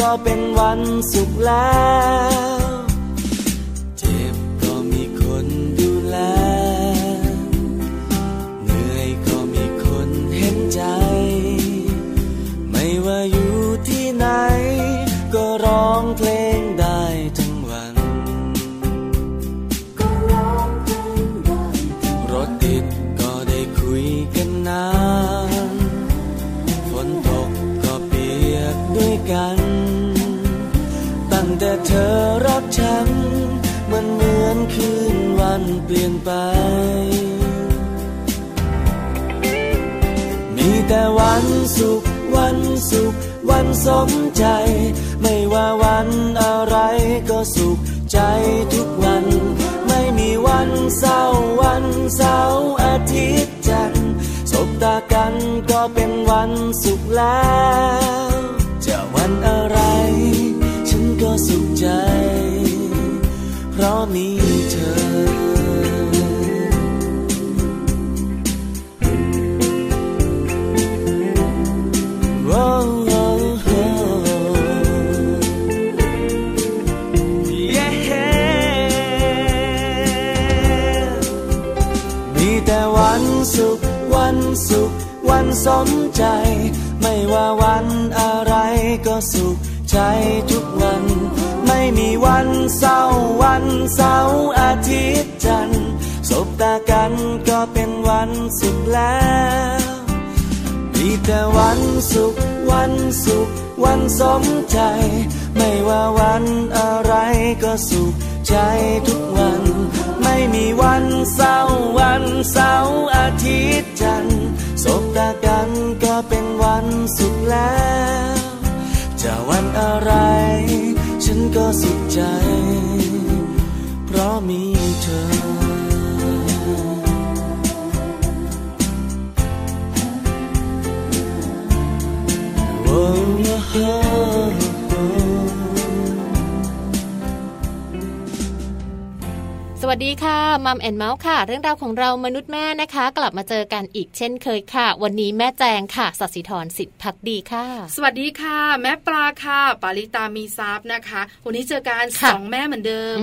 ก็เป็นวันสุขแล้วือนคืนวันเปลี่ยนไป มีแต่วันสุข วันสุข วันสมใจ ไม่ว่าวันอะไรก็สุขใจทุกวัน ไม่มีวันเศร้าวันเสาร์อาทิตย์จันทร์สบตากันก็เป็นวันสุขแล้ว จะวันอะไร ฉันก็สุขใจ ราะมีเธอสุขวันสมใจ ไม่ว่าวันอะไรก็สุขใจทุกวัน ม่มีวันเศร้าวันเสาร์อาทิตย์จันทร์สบตากันก็เป็นวันสุขแล้วมีแต่วันสุขวันสุขวันสมใจ ไม่ว่าวันอะไรก็สุขใจทุกวัน ไม่มีวันเศร้าวันเสาร์อาทิตย์จันทร์สบตากันก็เป็นวันสุขแล้ว จะวันอะไร ฉันก็สุขใจ เพราะมีเธอส วัสดีค่ะมัมแอนเมาส์ค่ะ เรื่องราวของเรามนุษย์แม่นะคะ กลับมาเจอกันอีกเช่นเคยค่ะ วันนี้แม่แจงค่ะสัสิธรสิทธิพักดีค่ะ สวัสดีค่ะ แม่ปลาค่ะ ปาริตามีซับนะคะ วันนี้เจอกันสองแม่เหมือนเดิม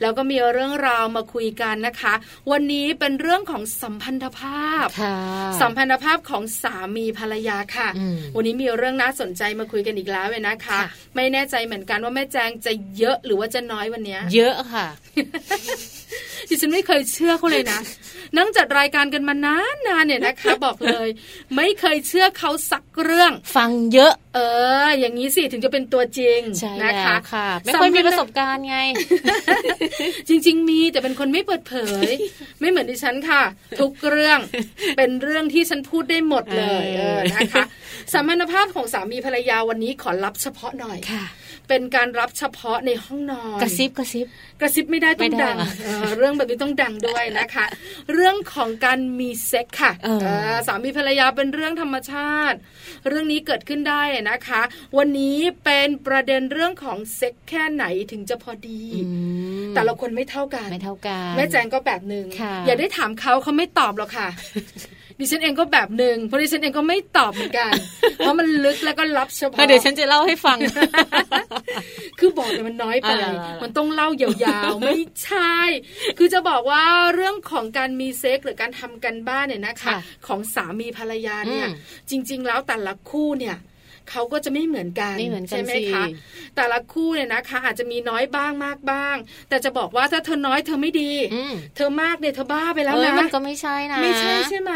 แล้วก็มีเรื่องราวมาคุยกันนะคะ วันนี้เป็นเรื่องของสัมพันธภาพสัมพันธภาพของสามีภรรยาค่ะ วันนี้มีเรื่องน่าสนใจมาคุยกันอีกแล้วเลยนะคะ ไม่แน่ใจเหมือนกันว่าแม่แจงจะเยอะหรือว่าจะน้อยวันนี้ เยอะค่ะ ดิฉันไม่เคยเชื่อเขาเลยนะนั่งจัดรายการกันมานานๆเนี่ยนะคะ บอกเลย ไม่เคยเชื่อเขาสักเรื่อง ฟังเยอะ เออ อย่างนี้สิถึงจะเป็นตัวจริงนะคะค่ะไม่ค่อยมีประสบการณ์ไง จริง ๆ มีแต่เป็นคนไม่เปิดเผย ไม่เหมือนดิฉันค่ะ ทุกเรื่องเป็นเรื่องที่ฉันพูดได้หมดเลยเออนะคะสัมพันธภาพของสามีภรรยาวันนี้ขอรับเฉพาะหน่อยค่ะ เป็นการรับเฉพาะในห้องนอนกระซิบกระซิบกระซิบไม่ได้ต้องดังเรื่องแบบนี้ต้องดังด้วยนะคะ เรื่องของการมีเซ็กค่ะสามีภรรยาเป็นเรื่องธรรมชาติ เรื่องนี้เกิดขึ้นได้นะคะ วันนี้เป็นประเด็นเรื่องของเซ็กแค่ไหนถึงจะพอดี แต่ละคนไม่เท่ากันไม่เท่ากันแม่แจงก็แบบหนึ่งอย่าได้ถามเขาเขาไม่ตอบหรอกค่ะ ดิฉันเองก็แบบหนึ่งเพราะดิฉันเองก็ไม่ตอบเหมือนกัน เพราะมันลึกแล้วก็ลับเฉพาะเดี๋ยวฉันจะเล่าให้ฟัง คือบอกเลยมันน้อยไป มันต้องเล่ายาวๆ ไม่ใช่ คือจะบอกว่าเรื่องของการมีเซ็กหรือการทำกันบ้านเนี่ยนะคะ ของสามีภรรยาเนี่ย จริง ๆ แล้วแต่ละคู่เนี่ย เขาก็จะไม่เหมือนกันใช่ไหมคะ แต่ละคู่เนี่ยนะคะ อาจจะมีน้อยบ้างมากบ้าง แต่จะบอกว่าถ้าเธอน้อยเธอไม่ดี เธอมากเนี่ยเธอบ้าไปแล้วนะมันก็ไม่ใช่นะ ไม่ใช่ใช่ไหม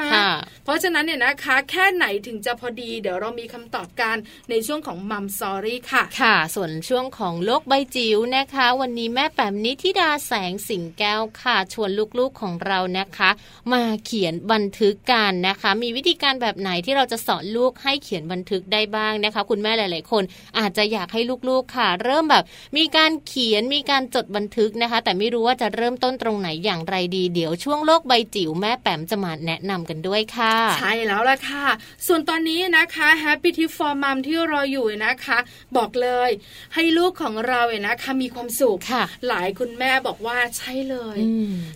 เพราะฉะนั้นเนี่ยนะคะ แค่ไหนถึงจะพอดี เดี๋ยวเรามีคำตอบกันในช่วงของมัมซอรี่ค่ะ ค่ะ ส่วนช่วงของโลกใบจิ๋วนะคะ วันนี้แม่แปมนิธิดาแสงสิงแก้วค่ะ ชวนลูกๆของเรานะคะ มาเขียนบันทึกกันนะคะ มีวิธีการแบบไหนที่เราจะสอนลูกให้เขียนบันทึกได้บ้างนะคะ คุณแม่หลายายคน อาจจะอยากให้ลูกๆค่ะ เริ่มแบบ มีการเขียนมีการจดบันทึกนะคะ แต่ไม่รู้ว่าจะเริ่มต้นตรงไหนอย่างไรดีเดี๋ยวช่วงโลกใบจิ๋วแม่แปมจะมาแนะนำกันด้วยค่ะ ใช่แล้วล่ะค่ะ ส่วนตอนนี้นะคะ Happy Tip for Mom ที่รออยู่นะคะ บอกเลยให้ลูกของเราเนี่ยนะคะมีความสุขหลายคุณแม่บอกว่าใช่เลย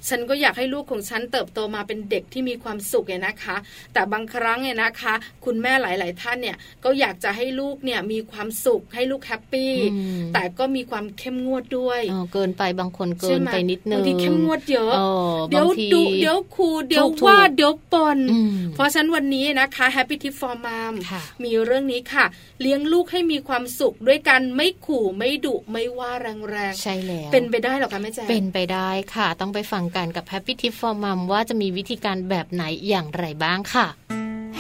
ฉันก็อยากให้ลูกของฉันเติบโตมาเป็นเด็กที่มีความสุขเนี่ยนะคะ แต่บางครั้งเนี่ยนะคะ คุณแม่หลาย ๆ ท่านเนี่ยก็อยากจะให้ลูกเนี่ยมีความสุขให้ลูกแฮปปี้แต่ก็มีความเข้มงวดด้วยเกินไปบางคนเกินไปนิดนึงบางทีเข้มงวดเยอะเดี๋ยวดุเดี๋ยวครูเดี๋ยวว่าเดี๋ยวปนเพราะฉะนั้นวันนี้นะคะ Happy Tip for Mom มีเรื่องนี้ค่ะ เลี้ยงลูกให้มีความสุขด้วยกันไม่ขู่ไม่ดุไม่ว่าแรงๆใช่แล้วเป็นไปได้หรอคะแม่แจ๊เป็นไปได้ค่ะ ต้องไปฟังกันกับ Happy Tip for Mom ว่าจะมีวิธีการแบบไหนอย่างไรบ้างค่ะ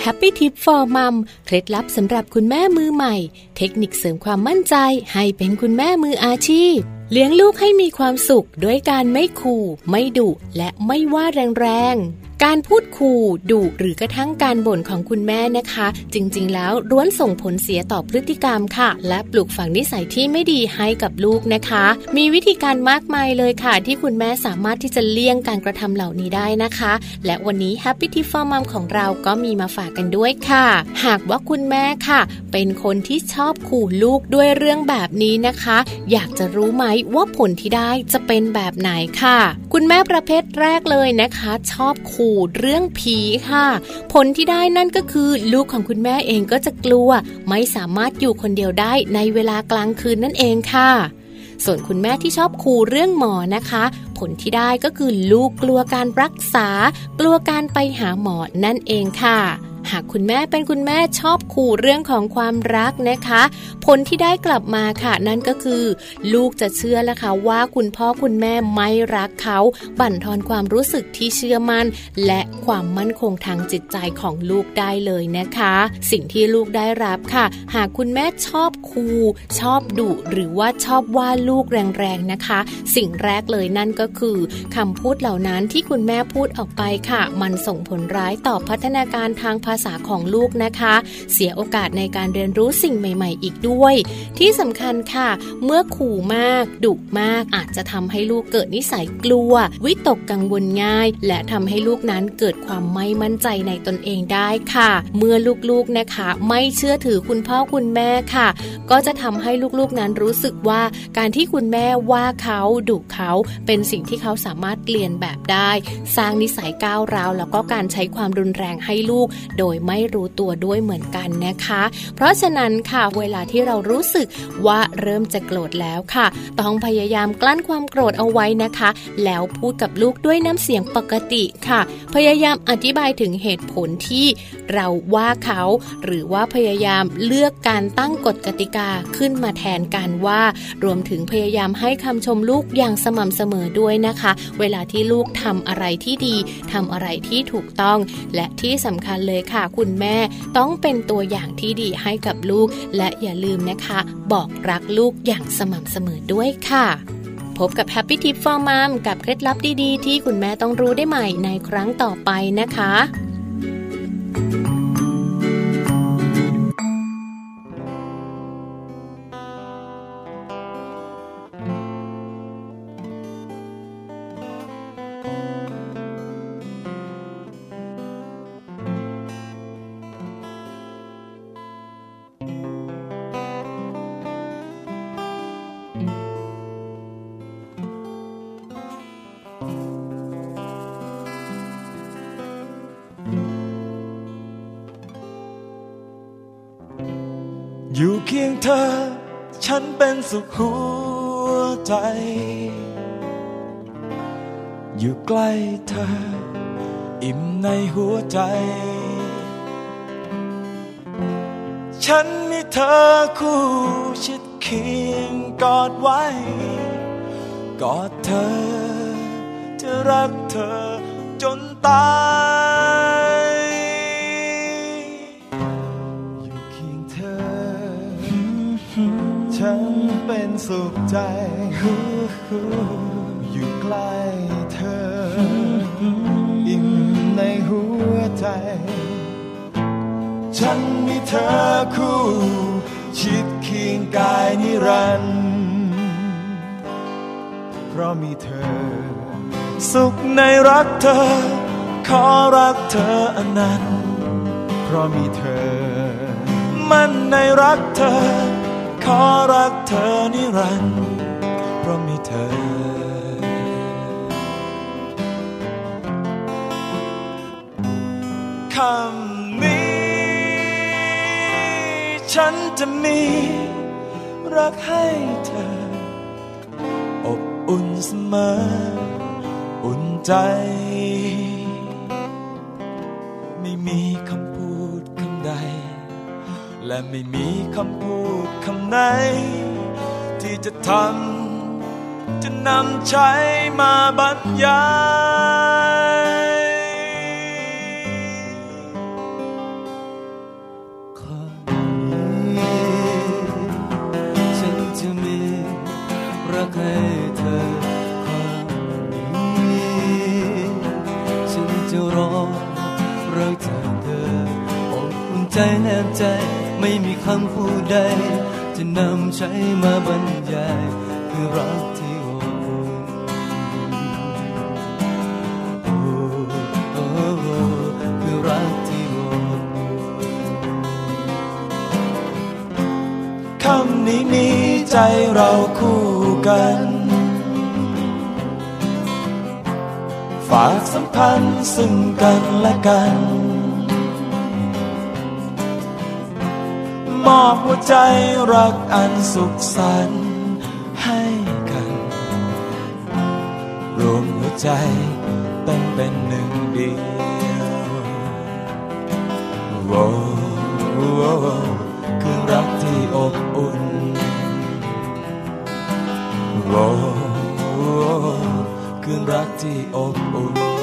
Happy Tip for Mom เคล็ดลับสำหรับคุณแม่มือใหม่ เทคนิคเสริมความมั่นใจให้เป็นคุณแม่มืออาชีพ เลี้ยงลูกให้มีความสุขด้วยการไม่ขู่ ไม่ดุและไม่ว่าแรงๆ การพูดขู่ดุหรือกระทั่งการบ่นของคุณแม่นะคะ จริงๆ แล้วร้วนส่งผลเสียต่อพฤติกรรมค่ะ และปลูกฝังนิสัยที่ไม่ดีให้กับลูกนะคะ มีวิธีการมากมายเลยค่ะ ที่คุณแม่สามารถที่จะเลี่ยงการกระทำเหล่านี้ได้นะคะ และวันนี้ Happy Tip for Mom ของเราก็มีมาฝากกันด้วยค่ะ หากว่าคุณแม่ค่ะ เป็นคนที่ชอบขู่ลูกด้วยเรื่องแบบนี้นะคะ อยากจะรู้ไหมว่าผลที่ได้จะเป็นแบบไหนค่ะ คุณแม่ประเภทแรกเลยนะคะ ชอบขู่เรื่องผีค่ะ ผลที่ได้นั่นก็คือ ลูกของคุณแม่เองก็จะกลัว ไม่สามารถอยู่คนเดียวได้ในเวลากลางคืนนั่นเองค่ะส่วนคุณแม่ที่ชอบขู่เรื่องหมอนะคะ ผลที่ได้ก็คือลูกกลัวการรักษา กลัวการไปหาหมอนั่นเองค่ะ หากคุณแม่เป็นคุณแม่ชอบขู่เรื่องของความรักนะคะ ผลที่ได้กลับมาค่ะ นั่นก็คือ ลูกจะเชื่อแล้วค่ะว่าคุณพ่อคุณแม่ไม่รักเขาบั่นทอนความรู้สึกที่เชื่อมัน่น และความมั่นคงทางจิตใจของลูกได้เลยนะคะ สิ่งที่ลูกได้รับค่ะ หากคุณแม่ชอบขู่ชอบดุหรือว่าชอบว่าลูกแรงๆนะคะ สิ่งแรกเลยนั่นก็คือคำพูดเหล่านั้นที่คุณแม่พูดออกไปค่ะ มันส่งผลร้ายต่อพัฒนาการทางภาาษาของลูกนะคะ เสียโอกาสในการเรียนรู้สิ่งใหม่ ๆ อีกด้วย ที่สำคัญค่ะ เมื่อขู่มากดุมากอาจจะทำให้ลูกเกิดนิสัยกลัว วิตกกังวลง่าย และทำให้ลูกนั้นเกิดความไม่มั่นใจในตนเองได้ค่ะ เมื่อลูกๆนะคะ ไม่เชื่อถือคุณพ่อคุณแม่ค่ะ ก็จะทำให้ลูกๆนั้นรู้สึกว่าการที่คุณแม่ว่าเขาดุเขาเป็นสิ่งที่เขาสามารถเปลี่ยนแบบได้ สร้างนิสัยก้าวร้าวแล้วก็การใช้ความรุนแรงให้ลูก โดยไม่รู้ตัวด้วยเหมือนกันนะคะ เพราะฉะนั้นค่ะเวลาที่เรารู้สึกว่าเริ่มจะโกรธแล้วค่ะ ต้องพยายามกลั้นความโกรธเอาไว้นะคะ แล้วพูดกับลูกด้วยน้ำเสียงปกติค่ะ พยายามอธิบายถึงเหตุผลที่เราว่าเขา หรือว่าพยายามเลือกการตั้งกฎกติกาขึ้นมาแทนการว่า รวมถึงพยายามให้คำชมลูกอย่างสม่ำเสมอด้วยนะคะ เวลาที่ลูกทำอะไรที่ดีทำอะไรที่ถูกต้อง และที่สำคัญเลยค่ะ คุณแม่ต้องเป็นตัวอย่างที่ดีให้กับลูก และอย่าลืมนะคะ บอกรักลูกอย่างสม่ำเสมอด้วยค่ะพบกับ Happy Tip for Mom กับเคล็ดลับดี ๆ ที่คุณแม่ต้องรู้ได้ใหม่ในครั้งต่อไปนะคะ สุขหัวใจ อยู่ใกล้เธอ อิ่มในหัวใจ ฉันมีเธอคู่ชิดเคียงกอดไว้ กอดเธอ จะรักเธอจนตาย ฉันเป็นสุขใจอยู่ใกล้เธอ อิ่มในหัวใจ ฉันมีเธอคู่ ชิดเคียงกายนิรันดร์เพราะมีเธอ สุขในรักเธอ ขอรักเธออนันต์เพราะมีเธอ มันในรักเธอ ขอรักเธอนิรันดร์เพราะมีเธอ คำนี้ ฉันจะมี รักให้เธอ อบอุ่นเสมอ อุ่นใจ ไม่มีคำ และไม่มีคำพูดคำไหน ที่จะทำจะนำใช้มาบรรยายขอฉันจะมีรักให้เธอขอฉันจะรอรักจากเธออบอุ่นใจแนบใจ ไม่มีคำพูดใด จะนำใช้มาบรรยายคือรักที่อบอุ่นโอ้โอ้คือรักที่อบอุ่นคำนี้มีใจเราคู่กันฝากสัมพันธ์ซึ่งกันและกัน มอบหัวใจรักอันสุขสันต์ให้กัน รวมหัวใจเป็นเป็นหนึ่งเดียวโว้คือรักที่อบอุ่นโว้คือรักที่อบอุ่น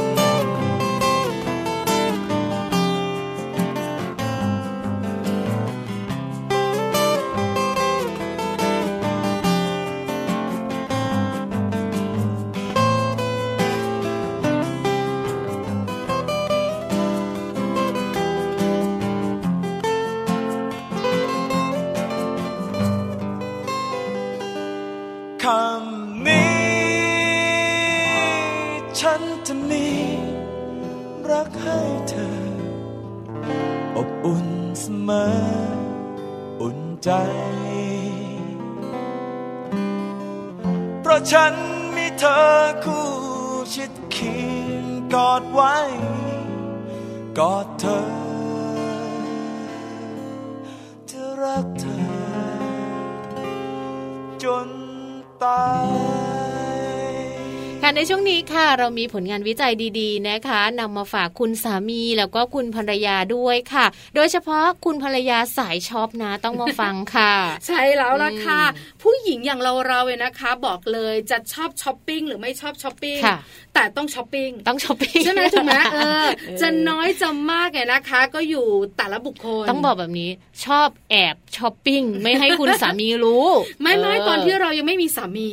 เรามีผลงานวิจัยดีๆนะคะนำมาฝากคุณสามีแล้วก็คุณภรรยาด้วยค่ะ โดยเฉพาะคุณภรรยาสายช็อปนะต้องมาฟังค่ะ ใช่แล้วล่ะค่ะ ผู้หญิงอย่างเราเราๆเนี่ยนะคะ บอกเลยจะชอบช้อปปิ้งหรือไม่ชอบช้อปปิ้งค่ะแต่ต้องช้อปปิ้งต้องช้อปปิ้งใช่ไหมถูกไหมเออจะน้อยจะมากเนี่ยนะคะ ก็อยู่แต่ละบุคคลต้องบอกแบบนี้ชอบแอบช้อปปิ้งไม่ให้คุณสามีรู้ ไม่ไม่ตอนที่เรายังไม่มีสามี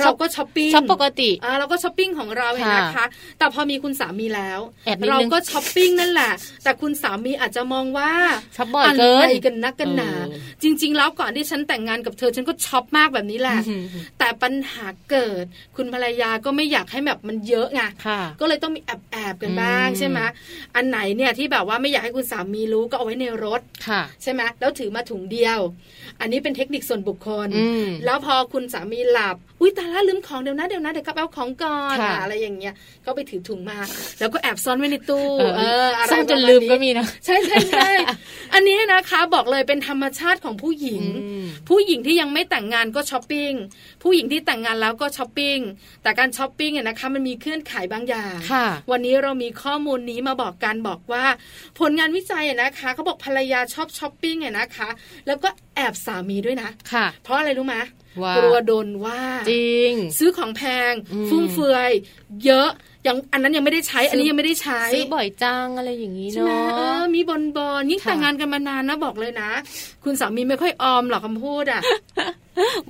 เราก็ช้อปปิ้งช้อปปกติอ่าเราก็ช้อปปิ้งของเราเห็นนะคะ แต่พอมีคุณสามีแล้วแอบนิดนึงเราก็ช้อปปิ้งนั่นแหละ แต่คุณสามีอาจจะมองว่าช้อปบ่อยเกินอะไรกันนักกันหนาเออจริง ๆ แล้วก่อนที่ฉันแต่งงานกับเธอฉันก็ช็อปมากแบบนี้แหละอืมแต่ปัญหาเกิด คุณภรรยาก็ไม่อยากให้แบบมันเยอะไงค่ะก็เลยต้องมีแอบแอบๆกันบ้างอืมใช่ไหมอันไหนเนี่ยที่แบบว่าไม่อยากให้คุณสามีรู้ก็เอาไว้ในรถค่ะใช่ไหมแล้วถือมาถุงเดียว อันนี้เป็นเทคนิคส่วนบุคคลอืมแล้วพอคุณสามีหลับอุ้ยตายละลืมของเดี๋ยวนะเดี๋ยวนะเดี๋ยวกลับเอาของก่อนอะไรอย่างเงี้ยก็ไปถือถุงมา แล้วก็แอบซ่อนไว้ในตู้เออซ่อนจนลืมก็มีนะใช่ใช่ใช่อันนี้นะคะบอกเลยเป็นธรรมชาติของผู้หญิง ผู้หญิงที่ยังไม่แต่งงานก็ช้อปปิ้งผู้หญิงที่แต่งงานแล้วก็ช้อปปิ้งแต่การช้อปปิ้งเนี่ยนะคะมันมีเงื่อนไขบางอย่างวันนี้เรามีข้อมูลนี้มาบอกกันบอกว่า ผลงานวิจัยนะคะเขาบอกภรรยาชอบช้อปปิ้งเนี่ยนะคะ แล้วก็แอบสามีด้วยนะค่ะเพราะอะไรรู้ไหม กลัวโดนว่าจริง ซื้อของแพง ฟุ่มเฟือย เยอะยังอันนั้นยังไม่ได้ใช้อันนี้ยังไม่ได้ใช้ซื้อบ่อยจังอะไรอย่างนี้เนาะเออมีบ่นบ่นยิ่งแต่งงานกันมานานนะบอกเลยนะ คุณสามีไม่ค่อยออมหรอกคำพูดอะ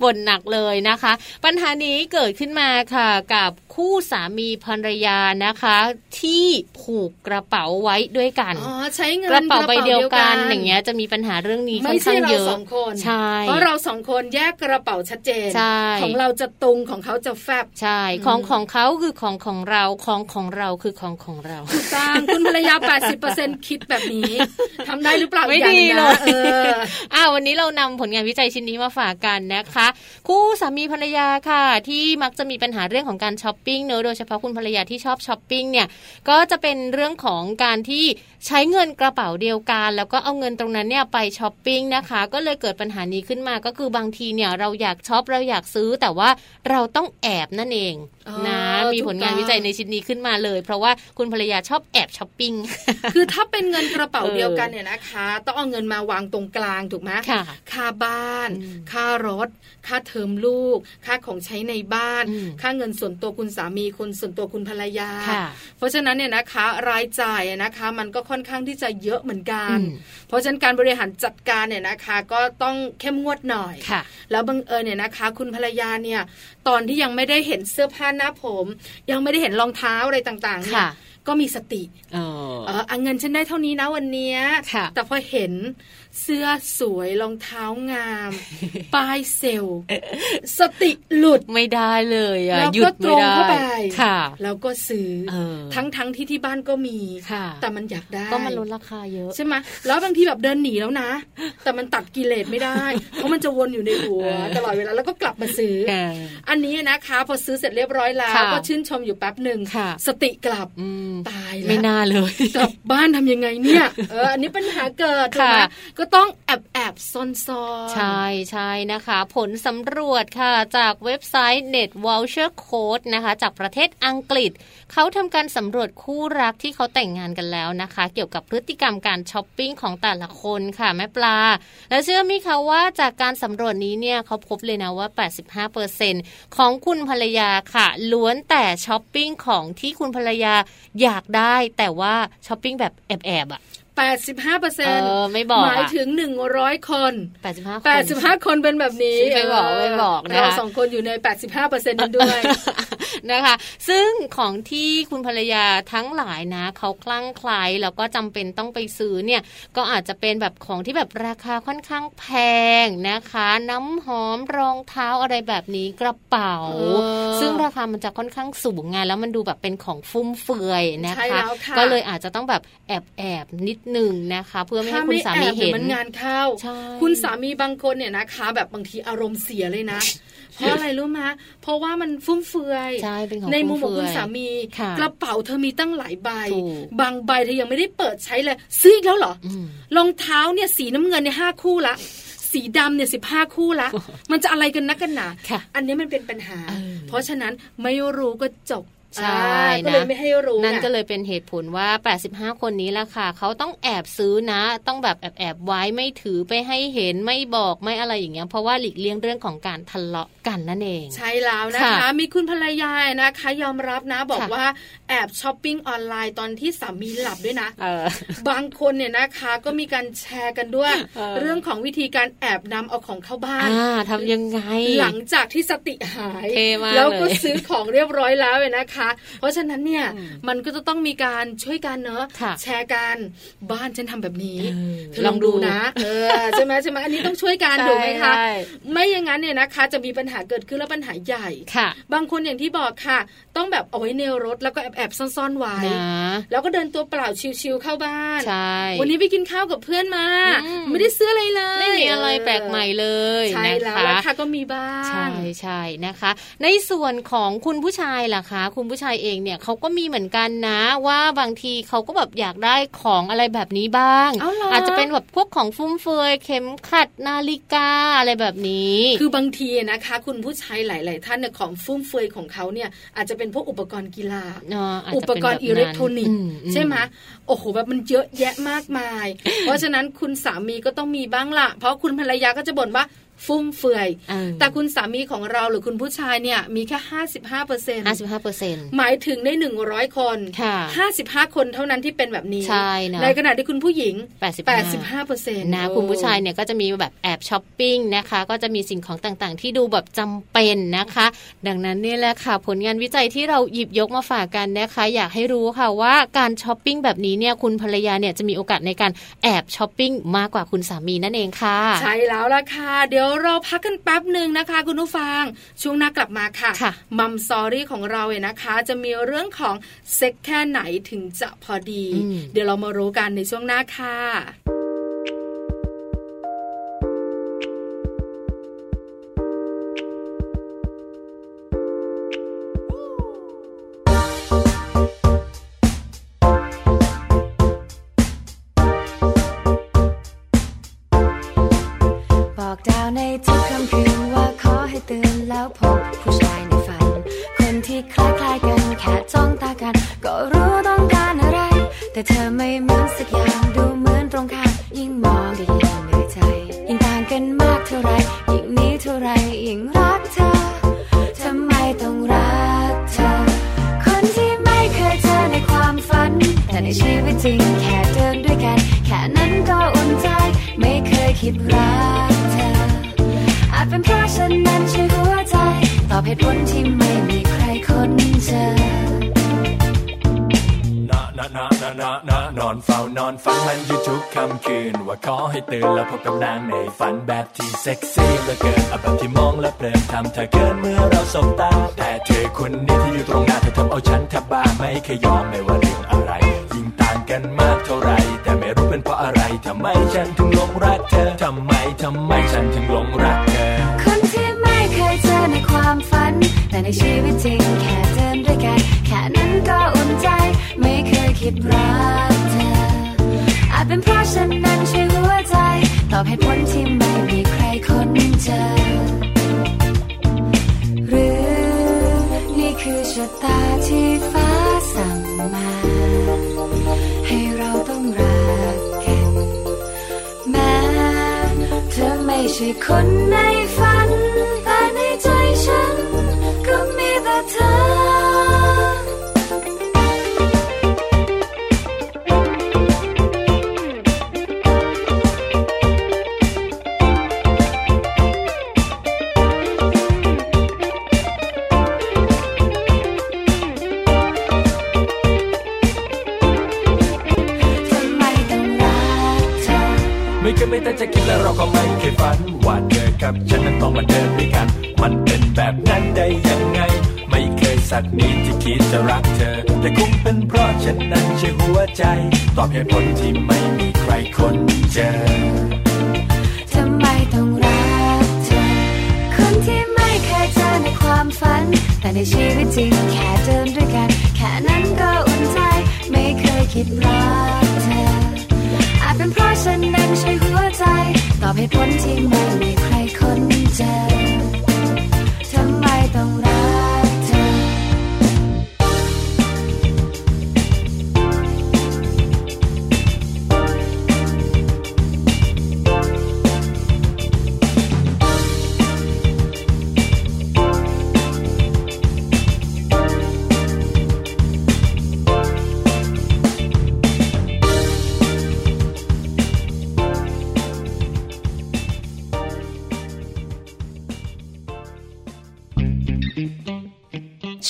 บ่นหนักเลยนะคะ ปัญหานี้เกิดขึ้นมาค่ะกับคู่สามีภรรยานะคะ ที่ผูกกระเป๋าไว้ด้วยกันอ๋อใช้เงินกระเป๋าใบเดียวกันอย่างเงี้ยจะมีปัญหาเรื่องนี้ค่อนข้างเยอะสองคนใช่เพราะเราสองคนแยกกระเป๋าชัดเจนใช่ของเราจะตรงของเขาจะแฟบใช่ของของเขาคือของของเราของของเราคือของของเราถูกต้องคุณภรรยา 80%คิดแบบนี้ทำได้หรือเปล่าไม่ดีเลยอ่าวันนี้เรานำผลงานวิจัยชิ้นนี้มาฝากกันนะคะ คู่สามีภรรยาค่ะ ที่มักจะมีปัญหาเรื่องของการช้อปปิ้งเนอะโดยเฉพาะคุณภรรยาที่ชอบช้อปปิ้งเนี่ยก็จะเป็นเรื่องของการที่ใช้เงินกระเป๋าเดียวกัน แล้วก็เอาเงินตรงนั้นเนี่ยไปช้อปปิ้งนะคะ ก็เลยเกิดปัญหานี้ขึ้นมาก็คือบางทีเนี่ยเราอยากช้อปเราอยากซื้อแต่ว่าเราต้องแอบนั่นเอง นะ มีผลงานวิจัยในชิ้นนี้ขึ้นมาเลย เพราะว่าคุณภรรยาชอบแอบช้อปปิ้งคือถ้าเป็นเงินกระเป๋าเดียวกันเนี่ยนะคะ ต้องเอาเงินมาวางตรงกลางถูกไหมค่าบ้าน ค่ารถ ค่าเทอมลูก ค่าของใช้ในบ้าน ค่าเงินส่วนตัวคุณสามีคุณส่วนตัวคุณภรรยา เพราะฉะนั้นเนี่ยนะคะ รายจ่ายนะคะ มันก็ค่อนข้างที่จะเยอะเหมือนกัน เพราะฉะนั้นการบริหารจัดการเนี่ยนะคะ ก็ต้องเข้มงวดหน่อยแล้วบังเอิญเนี่ยนะคะ คุณภรรยาเนี่ย ตอนที่ยังไม่ได้เห็นเสื้อผ้าหน้าผม ยังไม่ได้เห็นรองเท้าอะไรต่างๆเนี่ยก็มีสติเออเงินฉันได้เท่านี้นะวันนี้แต่พอเห็น เสื้อสวยรองเท้างาม ป้ายเซลสติหลุดไม่ได้เลยอะหยุดไม่ได้ค่ะ แล้วก็ซื้อทั้งทั้งที่ที่บ้านก็มีแต่มันอยากได้ก็มันลดราคาเยอะใช่ไหมแล้วบางทีแบบเดินหนีแล้วนะ แต่มันตัดกิเลสไม่ได้ เพราะมันจะวนอยู่ในหัวตลอดเวลาแล้วก็กลับมาซื้อ อันนี้นะคะ พอซื้อเสร็จเรียบร้อยแล้วก็ชื่นชมอยู่แป๊บหนึ่งสติกลับตายแล้วไม่น่าเลยกลับบ้านทำยังไงเนี่ยเอออันนี้ปัญหาเกิดถูกไหมก็ต้องแอบแอบซ่อนซ่อนใช่ใช่นะคะ ผลสำรวจค่ะจากเว็บไซต์ Net Voucher Code นะคะ จากประเทศอังกฤษ เขาทำการสำรวจคู่รักที่เขาแต่งงานกันแล้วนะคะ เกี่ยวกับพฤติกรรมการช้อปปิ้งของแต่ละคนค่ะแม่ปลา แล้วเชื่อไหมคะว่าจากการสำรวจนี้เนี่ยเขาพบเลยนะว่า 85%ของคุณภรรยาค่ะ ล้วนแต่ช้อปปิ้งของที่คุณภรรยาอยากได้ แต่ว่าช้อปปิ้งแบบแอบๆอะ 85เปอร์เซ็นต์ไม่บอกหมายถึง 100 คน 85 85 คนเป็นแบบนี้ไม่บอกไม่บอกนะเราสองคนอยู่ใน 85เปอร์เซ็นต์นั้นด้วยนะคะ ซึ่งของที่คุณภรรยาทั้งหลายนะเขาคลั่งไคล้แล้วก็จำเป็นต้องไปซื้อเนี่ยก็อาจจะเป็นแบบของที่แบบราคาค่อนข้างแพงนะคะ น้ำหอมรองเท้าอะไรแบบนี้กระเป๋า ซึ่งราคามันจะค่อนข้างสูงไงแล้วมันดูแบบเป็นของฟุ่มเฟือยนะคะ ก็เลยอาจจะต้องแบบแอบแอบนิดหนึ่งนะคะ เพื่อไม่ให้คุณสามีเห็นมันงานเข้าคุณสามีบางคนเนี่ยนะคะ แบบบางทีอารมณ์เสียเลยนะเพราะอะไรรู้ไหมเพราะว่ามันฟุ่มเฟือยใในมุมของคุณสามีกระเป๋าเธอมีตั้งหลายใบ บางใบเธอยังไม่ได้เปิดใช้เลยซื้ออีกแล้วเหรอรองเท้าเนี่ยสีน้ำเงินในห้าคู่ละสีดำเนี่ยสิบห้าคู่ละ มันจะอะไรกันนักกันหนา อันนี้มันเป็นปัญหา เพราะฉะนั้นไม่รู้ก็จบ ใช่นะก็เลยไม่ให้รู้นั่นก็เลยเป็นเหตุผลว่า 85 คนนี้ละค่ะ เขาต้องแอบซื้อนะ ต้องแบบแอบแอบไว้ไม่ถือไปให้เห็นไม่บอกไม่อะไรอย่างเงี้ยเพราะว่าหลีกเลี่ยงเรื่องของการทะเลาะกันนั่นเอง ใช่แล้วนะคะ มีคุณภรรยานะคะ ยอมรับนะบอกว่าแอบช้อปปิ้งออนไลน์ตอนที่สามีหลับด้วยนะบางคนเนี่ยนะคะก็มีการแชร์กันด้วย เรื่องของวิธีการแอบนำเอาของเข้าบ้านทำยังไง หลังจากที่สติหายแล้วก็ซื้อของเรียบร้อยแล้วเลยนะคะเพราะฉะนั้นเนี่ยมันก็จะต้องมีการช่วยกันเนอะแชร์กันบ้านฉันทำแบบนี้ลองดูนะเออใช่ไหมใช่ไหมอันนี้ต้องช่วยกันถูกไหมคะไม่อย่างนั้นเนี่ยนะคะ จะมีปัญหาเกิดขึ้นแล้วปัญหาใหญ่บางคนอย่างที่บอกค่ะ ต้องแบบเอาไว้ในรถแล้วก็แอบแอบซ่อนๆไว้นะแล้วก็เดินตัวเปล่าชิวๆเข้าบ้านใช่วันนี้ไปกินข้าวกับเพื่อนมาอืมไม่ได้ซื้ออะไรเลย ไม่มีอะไรแปลกใหม่เลยใช่นะแล้วคะราคาก็มีบ้างใช่ใช่นะคะ ในส่วนของคุณผู้ชายล่ะคะ คุณผู้ชายเองเนี่ยเขาก็มีเหมือนกันนะ ว่าบางทีเขาก็แบบอยากได้ของอะไรแบบนี้บ้างเอาเหรอออาจจะเป็นแบบพวกของฟุ่มเฟือยเข็มขัดนาฬิกาอะไรแบบนี้ คือบางทีนะคะ คุณผู้ชายหลาย ๆ ท่านเนี่ยของฟุ่มเฟือยของเขาเนี่ยอาจจะเป็นพวกอุปกรณ์กีฬาเนาะาจอุจะปเป็นกรแบณ์บอิเล็กทรอนิกส์อือืใช่ไหมโอ้โหแบบมันเยอะแยะมากมาย เพราะฉะนั้นคุณสามีก็ต้องมีบ้างละเพราะคุณภรรยาก็จะบ่นว่า ฟุ่มเฟือยเออแต่คุณสามีของเราหรือคุณผู้ชายเนี่ยมีแค่ห้าสิบห้าเปอร์เซ็นต์ห้าสิบห้าเปอร์เซ็นต์หมายถึงในหนึ่งร้อยคนค่ะห้าสิบห้าคนเท่านั้นที่เป็นแบบนี้ใช่นะในขณะที่คุณผู้หญิงแปดสิบแปดสิบห้าเปอร์เซ็นต์นะคุณผู้ชายเนี่ยก็จะมีแบบแอบช้อปปิ้งนะคะ ก็จะมีสิ่งของต่างๆ ที่ดูแบบจำเป็นนะคะ ดังนั้นนี่แหละค่ะผลงานวิจัยที่เราหยิบยกมาฝากกันนะคะ อยากให้รู้ค่ะว่าการช้อปปิ้งแบบนี้เนี่ยคุณภรรยาเนี่ยจะมีโอกาสในการแอบช้อปปิ้งมากกว่าคุณสามีนั่นเองค่ะ ใช่แล้วล่ะค่ะเดี๋ยวเราพักกันแป๊บหนึ่งนะคะ คุณผู้ฟัง ช่วงหน้ากลับมาค่ะค่ะ Mom Story ของเราเนี่ยนะคะ จะมีเรื่องของเซ็กแค่ไหนถึงจะพอดีอืมเดี๋ยวเรามารู้กันในช่วงหน้าค่ะ ชะตาที่ฟ้าสั่งมา ให้เราต้องรักกันแม้เธอไม่ใช่คนในฝัน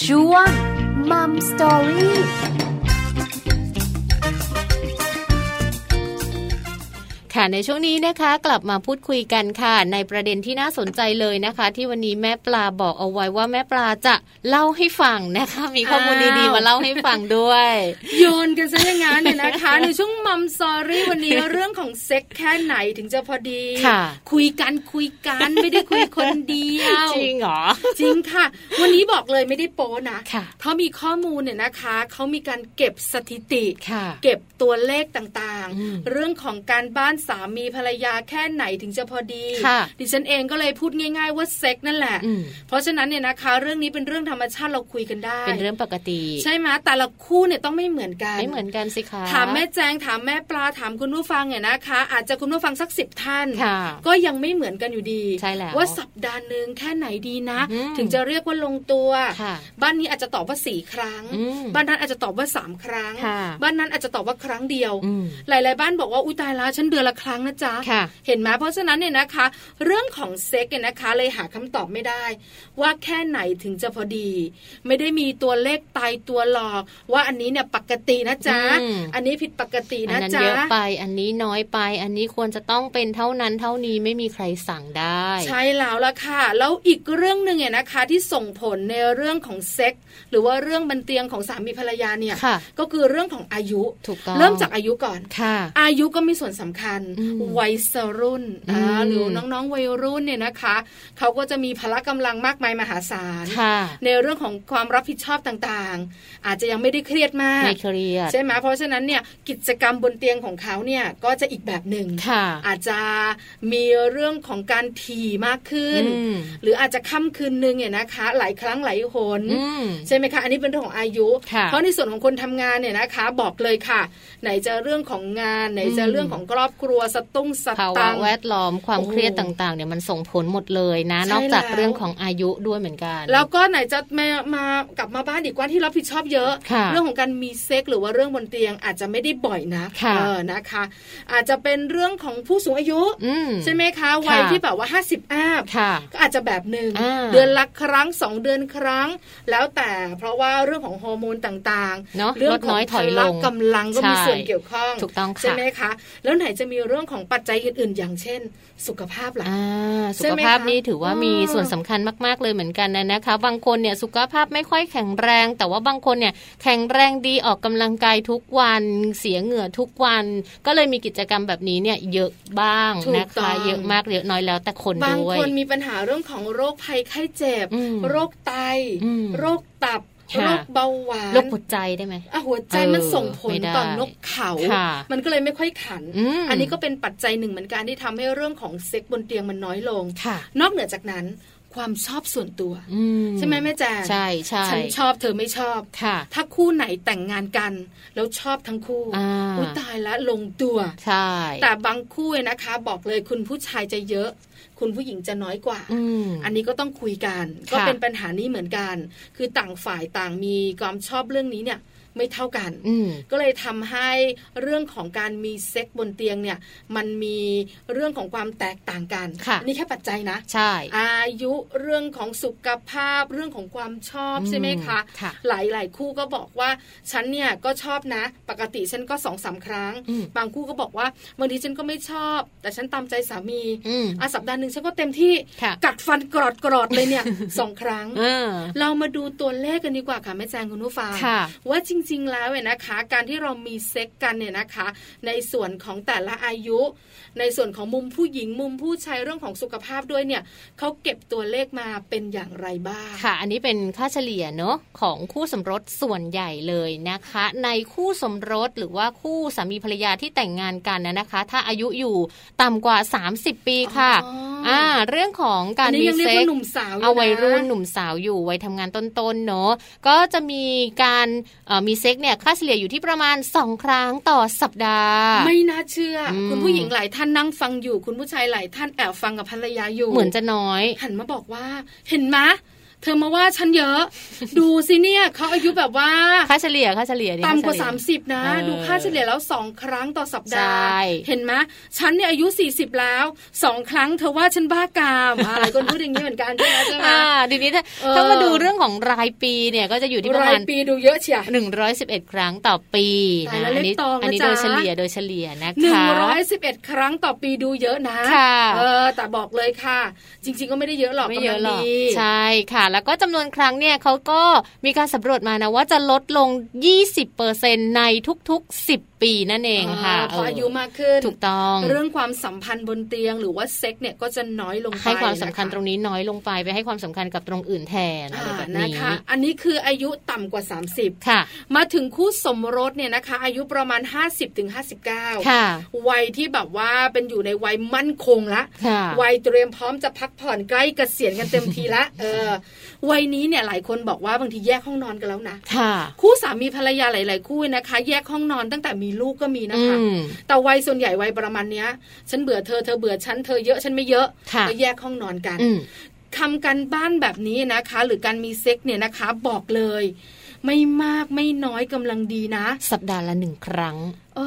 ช่วงมัมสตอรี่ ค่ะในช่วงนี้นะคะกลับมาพูดคุยกันค่ะ ในประเด็นที่น่าสนใจเลยนะคะ ที่วันนี้แม่ปลาบอกเอาไว้ว่าแม่ปลาจะเล่าให้ฟังนะคะ มีข้อมูลดีๆมาเล่าให้ฟังด้วย โยนกันซะอย่างนั้นเนี่ยนะคะ ในช่วงมัมซอรี่วันนี้เรื่องของเซ็กแค่ไหนถึงจะพอดีค่ะคุยกันคุยกันไม่ได้คุยคนเดียวจริงเหรอจริงค่ะ วันนี้บอกเลยไม่ได้โป้นะค่ะเขามีข้อมูลเนี่ยนะคะเขามีการเก็บสถิติค่ะเก็บตัวเลขต่างอืมๆเรื่องของการบ้านสามีภรรยาแค่ไหนถึงจะพอดีค่ะดิฉันเองก็เลยพูดง่ายๆว่าเซ็กนั่นแหละอืมเพราะฉะนั้นเนี่ยนะคะ เรื่องนี้เป็นเรื่องธรรมชาติเราคุยกันได้ เป็นเรื่องปกติ ใช่ไหมแต่ละคู่เนี่ยต้องไม่เหมือนกันไม่เหมือนกันสิคะถามแม่แจงถามแม่ปลาถามคุณผู้ฟังเนี่ยนะคะ อาจจะคุณผู้ฟังสักสิบท่านค่ะก็ยังไม่เหมือนกันอยู่ดีใช่แล้วว่าสัปดาห์หนึ่งแค่ไหนดีนะอืมถึงจะเรียกว่าลงตัวค่ะบ้านนี้อาจจะตอบว่าสี่ครั้งอืมบ้านนั้นอาจจะตอบว่าสามครั้งค่ะบ้านนั้นอาจจะตอบว่าครั้งเดียวอืมหลาย ๆ บ้านบอกว่าอุ้ยตายแล้วฉันเดือนละครั้งนะจ๊ะค่ะเห็นไหมเพราะฉะนั้นเนี่ยนะคะ เรื่องของเซ็กเนี่ยนะคะ เลยหาคำตอบไม่ได้ ว่าแค่ไหนถึงจะพอดี ไม่ได้มีตัวเลขตายตัวหลอก ว่าอันนี้เนี่ยปกตินะจ๊ะอืมอันนี้ผิดปกติอันนะนั้นจ๊ะเยอะไป อันนี้น้อยไป อันนี้ควรจะต้องเป็นเท่านั้นเท่านี้ไม่มีใครสั่งได้ ใช่แล้วล่ะค่ะ แล้วอีกเรื่องหนึ่งเนี่ยนะคะที่ส่งผลในเรื่องของเซ็กหรือว่าเรื่องบันเตียงของสามีภรรยาเนี่ยค่ะก็คือเรื่องของอายุถูกต้องเริ่มจากอายุก่อนค่ะอายุก็มีส่วนสำคัญอืมวัยรุ่นอ่าอืมหรือน้องๆวัยรุ่นเนี่ยนะคะเขาก็จะมีพละกำลังมากมายมหาศาลค่ะในเรื่องของความรับผิดชอบต่างๆ อาจจะยังไม่ได้เครียดมากไม่เครียดใช่ไหมเพราะฉะนั้นเนี่ยกิจกรรมบนเตียงของเขาเนี่ยก็จะอีกแบบหนึ่งค่ะอาจจะมีเรื่องของการถี่มากขึ้นอืมหรืออาจจะค่ำคืนหนึ่งเนี่ยนะคะ หลายครั้งหลายหนอืมใช่ไหมคะอันนี้เป็นเรื่องของอายุค่ะเพราะในส่วนของคนทำงานเนี่ยนะคะ บอกเลยค่ะ ไหนจะเรื่องของงาน ไหนจะอืมเรื่องของครอบครัวสตุ้งสภาวะตังค์แวดล้อมความเครียดต่างๆเนี่ยมันส่งผลหมดเลยนะ นอกจากเรื่องของอายุด้วยเหมือนกัน แล้วก็ไหนจะมามากลับมาบ้านอีกว่าที่รับผิดชอบเยอะะเรื่องของการมีเซ็กหรือว่าเรื่องบนเตียงอาจจะไม่ได้บ่อยนะะเออนะคะ อาจจะเป็นเรื่องของผู้สูงอายุใช่ไหมคะวัยที่แบบว่า 50อัพค่ะก็อาจจะแบบหนึ่งเดือนละครั้งสองเดือนครั้ง แล้วแต่เพราะว่าเรื่องของฮอร์โมนต่างเนอะเรื่องของถอยลงพละกำลังก็มีส่วนเกี่ยวข้องถูกต้องใช่ไหมคะ แล้วไหนจะมีเรื่องของปัจจัยอื่นๆ อย่างเช่น สุขภาพล่ะอ่าสุใช่ขไหมภาพคะนี่ถือว่ามีอืมส่วนสำคัญมากๆเลยเหมือนกันนะนะคะ บางคนเนี่ยสุขภาพไม่ค่อยแข็งแรง แต่ว่าบางคนเนี่ยแข็งแรงดีออกกำลังกายทุกวันเสียเหงื่อทุกวัน ก็เลยมีกิจกรรมแบบนี้เนี่ยเยอะบ้างถูกนะต้คะองเยอะมากเยอะน้อยแล้วแต่คนบางด้วยคนมีปัญหาเรื่องของโรคภัยไข้เจ็บอืมโรคไตอืมโรคตับค่ะ โรคเบาหวานโรคหัวใจได้ไหมอะหัวใจเออมันส่งผลไม่ได้ต่อนกเขาค่ะมันก็เลยไม่ค่อยขันอืมอันนี้ก็เป็นปัจจัยหนึ่งเหมือนกันที่ทำให้เรื่องของเซ็กบนเตียงมันน้อยลงค่ะนอกเหนือจากนั้น ความชอบส่วนตัวอืใช่ไหมแม่แจงใช่ใช่ฉันชอบเธอไม่ชอบค่ะ ถ้าคู่ไหนแต่งงานกัน แล้วชอบทั้งคู่อ่าอุ้ยตายแล้วลงตัวใช่แต่บางคู่เนี่ยนะคะ บอกเลยคุณผู้ชายจะเยอะคุณผู้หญิงจะน้อยกว่าอืมอันนี้ก็ต้องคุยกัน ก็ค่ะเป็นปัญหานี้เหมือนกัน คือต่างฝ่ายต่างมีความชอบเรื่องนี้เนี่ย ไม่เท่ากันอืมก็เลยทำให้เรื่องของการมีเซ็กบนเตียงเนี่ย มันมีเรื่องของความแตกต่างกันค่ะอันนี่แค่ปัจจัยนะ ใช่ อายุเรื่องของสุขภาพเรื่องของความชอบอืมใช่ไหมคะค่ะหลายหลายๆคู่ก็บอกว่าฉันเนี่ยก็ชอบนะ ปกติฉันก็สองสามครั้งอืมบางคู่ก็บอกว่าบางทีฉันก็ไม่ชอบ แต่ฉันตามใจสามีอืมอะสัปดาห์หนึ่งฉันก็เต็มที่ค่ะกัดฟันกรอดกรอดเลยเนี่ยสองครั้งเออเรามาดูตัวเลขกันดีกว่าค่ะแม่แจงคุณผู้ฟังค่ะว่าจริงๆ แล้วเนี่ยนะคะ การที่เรามีเซ็กกันเนี่ยนะคะ ในส่วนของแต่ละอายุ ในส่วนของมุมผู้หญิงมุมผู้ชายเรื่องของสุขภาพด้วยเนี่ยเขาเก็บตัวเลขมาเป็นอย่างไรบ้างค่ะ อันนี้เป็นค่าเฉลี่ยเนอะของคู่สมรสส่วนใหญ่เลยนะคะ ในคู่สมรสหรือว่าคู่สามีภรรยาที่แต่งงานกันนะนะคะ ถ้าอายุอยู่ต่ำกว่า 30 ปีค่ะอ๋ออ่อ่าเรื่องของการอันนี้มียังเรียกเซ็กว่าหนุ่มสาวอยู่นะเอาวัยรุ่นหนุ่มสาวอยู่วัยทำงานต้นๆเนอะก็จะมีการเอ่อมีเซ็กเนี่ยค่าเฉลี่ยอยู่ที่ประมาณ 2 ครั้งต่อสัปดาห์ ไม่น่าเชื่ออมคุณผู้หญิงหลายท่านนั่งฟังอยู่ คุณผู้ชายหลายท่านแอบฟังกับภรรยาอยู่ เหมือนจะน้อย หันมาบอกว่า เห็นไหม เธอมาว่าฉันเยอะ ดูสิเนี่ยเขาอายุแบบว่าค่าเฉลี่ยค่าเฉลี่ยต่ำกว่า 30 นะ ดูค่าเฉลี่ยแล้วสองครั้งต่อสัปดาห์เห็นไหมฉันเนี่ยอายุ 40 แล้วสองครั้งเธอว่าฉันบ้ากามหลายคนพูดอย่างนี้เหมือนกันใช่ไหมใช่ไหมดีนี้ถ้ามาดูเรื่องของรายปีเนี่ยก็จะอยู่ที่ประมาณปีดูเยอะเชียหนึ่งร้อยสิบเอ็ดครั้งต่อปีนะอันนี้อันนี้โดยเฉลี่ยโดยเฉลี่ยนะคะหนึ่งร้อยสิบเอ็ดครั้งต่อปีดูเยอะนะค่ะเออแต่บอกเลยค่ะ จริง ๆก็ไม่ได้เยอะหรอกไม่เยอะหรอกใช่ค่ะแล้วก็จำนวนครั้งเนี่ยเขาก็มีการสำรวจมานะว่าจะลดลง 20%ในทุกๆ 10 ปีนั่นเองค่ะพออายุมากขึ้นถูกต้องเรื่องความสัมพันธ์บนเตียง หรือว่าเซ็กเนี่ยก็จะน้อยลงไปให้ความสำคัญตรงนี้น้อยลงไปไปให้ความสำคัญกับตรงอื่นแทนอะไรแบบนี้นะคะอันนี้คืออายุต่ำกว่า 30 ค่ะ มาถึงคู่สมรสเนี่ยนะคะ อายุประมาณ 50ถึง59ค่ะวัยที่แบบว่าเป็นอยู่ในวัยมั่นคงละวัยเตรียมพร้อมจะพักผ่อนใกล้เกษียณกันเต็มทีละเออวัยนี้เนี่ยหลายคนบอกว่าบางทีแยกห้องนอนกันแล้วนะค่ะคู่สามีภรรยาหลาย ๆ คู่นะคะ แยกห้องนอนตั้งแต่มีลูกก็มีนะคะ แต่วัยส่วนใหญ่วัยประมาณเนี้ย ฉันเบื่อเธอเธอเบื่อฉันเธอเยอะฉันไม่เยอะก็แยกห้องนอนกันทำกันบ้านแบบนี้นะคะ หรือการมีเซ็กเนี่ยนะคะ บอกเลย ไม่มากไม่น้อยกำลังดีนะ สัปดาห์ละหนึ่งครั้งอ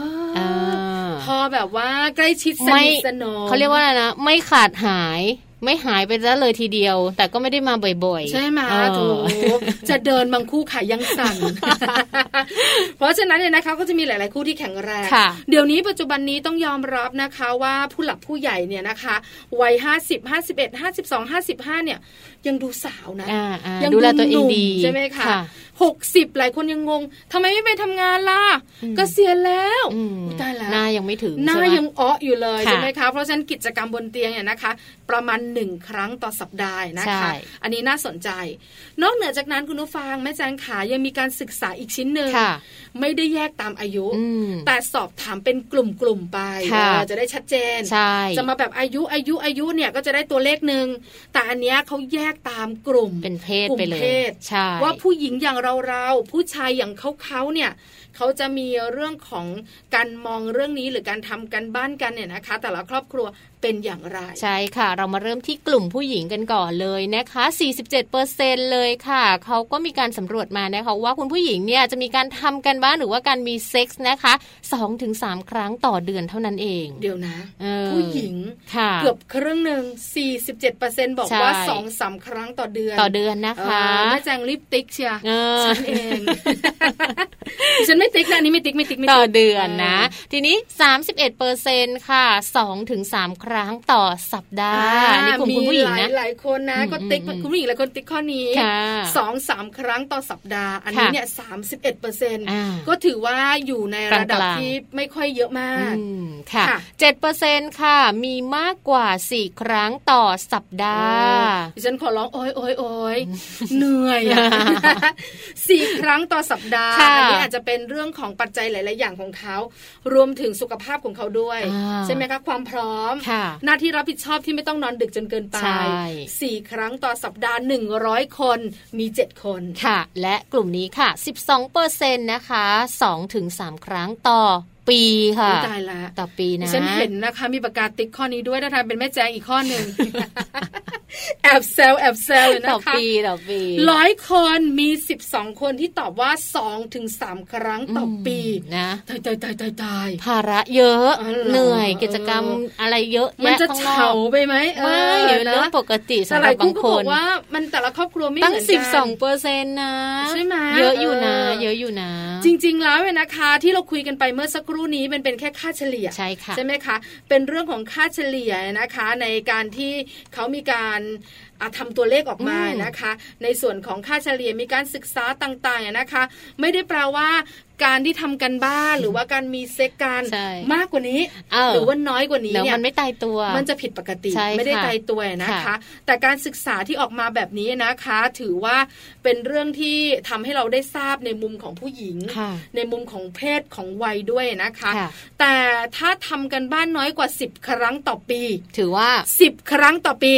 พอแบบว่าใกล้ชิดสนิทสนมเขาเรียกว่าอะไรนะ ไม่ขาดหาย ไม่หายไปแล้วเลยทีเดียว แต่ก็ไม่ได้มาบ่อยๆ ใช่ไหมถูกจะเดินบางคู่ขายังสั่นเพราะฉะนั้นเนี่ยนะคะก็จะมีหลาย ๆ คู่ที่แข็งแรงเดี๋ยวนี้ปัจจุบันนี้ต้องยอมรับนะคะว่าผู้หลักผู้ใหญ่เนี่ยนะคะวัยห้าสิบห้าสิบเอ็ดห้าสิบสองห้าสิบห้าเนี่ยยังดูสาวนะยังดูแลตัวเองดีใช่ไหมคะ หกสิบหลายคนยังงงทำไมไม่ไปทำงานล่ะก็เสียแล้วตายแล้วหน้ายังไม่ถึงหน้ายังอ้ออยู่เลยใช่ไหมคะเพราะฉะนั้นกิจกรรมบนเตียงเนี่ยนะคะ ประมาณหนึ่งครั้งต่อสัปดาห์นะคะ อันนี้น่าสนใจ นอกเหนือจากนั้นคุณผู้ฟังแม่แจงขายังมีการศึกษาอีกชิ้นหนึ่ง ไม่ได้แยกตามอายุ แต่สอบถามเป็นกลุ่มๆไปจะได้ชัดเจนจะมาแบบอายุอายุอายุเนี่ยก็จะได้ตัวเลขหนึ่งแต่อันนี้เขาแยกตามกลุ่มเป็นเพศไปเลยว่าผู้หญิงอย่างเราเราผู้ชายอย่างเขาเขาเนี่ยเขาจะมีเรื่องของการมองเรื่องนี้หรือการทำกันบ้านกันเนี่ยนะคะ แต่ละครอบครัว เป็นอย่างไร ใช่ค่ะ เรามาเริ่มที่กลุ่มผู้หญิงกันก่อนเลยนะคะ 47เปอร์เซ็นเลยค่ะเขาก็มีการสำรวจมานะคะว่าคุณผู้หญิงเนี่ยจะมีการทำกันบ้านหรือว่าการมีเซ็กส์นะคะ2-3ถึงครั้งต่อเดือนเท่านั้นเอง เดี๋ยวนะผู้หญิงเกือบครึ่งหนึ่ง47เปอร์เซ็นบอกว่าสองสาครั้งต่อเดือนต่อเดือนนะคะแม่แจงรีบติ๊กเชียฉันเองฉันไม่ติ๊กนะนี่ไม่ติ๊กไม่ติ๊กต่อเดือนนะ ทีนี้ 31เปอร์เซ็นค่ะ2ถึง3ครั้งต่อสัปดาห์นี่กลุ่มคุณผู้หญิงนะหลายคนนะก็ติ๊กคุณผู้หญิงหลายคนติ๊กข้อนี้สองสามครั้งต่อสัปดาห์ อันนี้เนี่ยสามสิบเอ็ดเปอร์เซ็นต์ก็ถือว่าอยู่ในระดับที่ไม่ค่อยเยอะมากค่ะเจ็ดเปอร์เซ็นต์ค่ะ มีมากกว่าสี่ครั้งต่อสัปดาห์ดิฉันขอร้องโอ้ยโอ้ยโอ้ยเหนื่อยสี่ครั้งต่อสัปดาห์อันนี้อาจจะเป็นเรื่องของปัจจัยหลาย ๆ อย่างของเขา รวมถึงสุขภาพของเขาด้วย ใช่ไหมคะความพร้อมหน้าที่รับผิดชอบที่ไม่ต้องนอนดึกจนเกินไปสี่ครั้งต่อสัปดาห์หนึ่งร้อยคนมีเจ็ดคนค่ะ และกลุ่มนี้ค่ะสิบสองเปอร์เซ็นต์นะคะสองถึงสามครั้งต่อปีค่ะตายละต่อปีนะฉันเห็นนะคะ มีประกาศติ๊กข้อนี้ด้วยนะคะเป็นแม่แจงอีกข้อหนึ่งแอบเซลแอบเซลเลยนะคะต่อปีต่อปีร้อยคนมีสิบสองคนที่ตอบว่าสองถึงสามครั้งต่อปีนะตายตายตายตายตายภาระเยอะเหนื่อยกิจกรรมอะไรเยอะมันจะเฉาไปไหมไม่เรื่องปกติสำหรับบางคนว่า มันแต่ละครอบครัวไม่เหมือนกันตั้งสิบสองเปอร์เซ็นต์นะใช่ไหมเยอะอยู่นะ เยอะอยู่นะ จริง ๆ แล้วเนี่ยนะคะ ที่เราคุยกันไปเมื่อสักครู่นี้มันเป็นแค่ค่าเฉลี่ยใช่ค่ะใช่ไหมคะ เป็นเรื่องของค่าเฉลี่ยนะคะ ในการที่เขามีการทำตัวเลขออกมานะคะ ในส่วนของค่าเฉลี่ยมีการศึกษาต่างๆนะคะ ไม่ได้แปลว่า การที่ทำกันบ้านหรือว่าการมีเซ็กกันมากกว่านี้หรือว่าน้อยกว่านี้เนี่ยมันไม่ตายตัว มันจะผิดปกติไม่ได้ตายตัวนะคะ แต่การศึกษาที่ออกมาแบบนี้นะคะ ถือว่าเป็นเรื่องที่ทำให้เราได้ทราบในมุมของผู้หญิง ในมุมของเพศของวัยด้วยนะคะ แต่ถ้าทำกันบ้านน้อยกว่า 10 ครั้งต่อปี ถือว่า 10 ครั้งต่อปี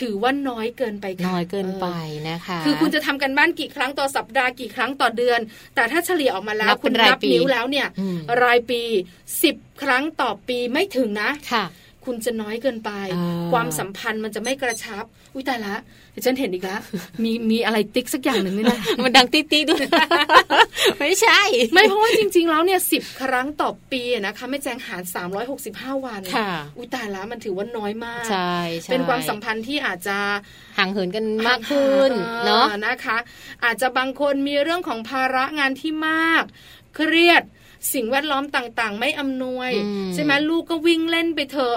ถือว่าน้อยเกินไปน้อยเกินไปนะคะ คือคุณจะทำกันบ้านกี่ครั้งต่อสัปดาห์กี่ครั้งต่อเดือน แต่ถ้าเฉลี่ยออกมาแล้วคุณนับนิ้วแล้วเนี่ย รายปีสิบครั้งต่อปีไม่ถึงนะค่ะ คุณจะน้อยเกินไป ความสัมพันธ์มันจะไม่กระชับ อุ้ยตายละฉันเห็นอีกแล้วมีมีอะไรติ๊กสักอย่างหนึ่งนี่นะมันดังติ๊กติ๊กด้วยไม่ใช่ ไม่เพราะว่าจริง ๆ แล้วเนี่ยสิบครั้งต่อปีนะคะไม่แจงหารสามร้อยหกสิบห้าวันค่ะอุ้ยตายละมันถือว่าน้อยมากใช่เป็นความสัมพันธ์ที่อาจจะห่างเหินกันมากขึ้นเนาะนะคะ อาจจะบางคนมีเรื่องของภาระงานที่มาก เครียด สิ่งแวดล้อมต่างๆ ไม่อำนวย ใช่ไหมลูกก็วิ่งเล่นไปเถอะ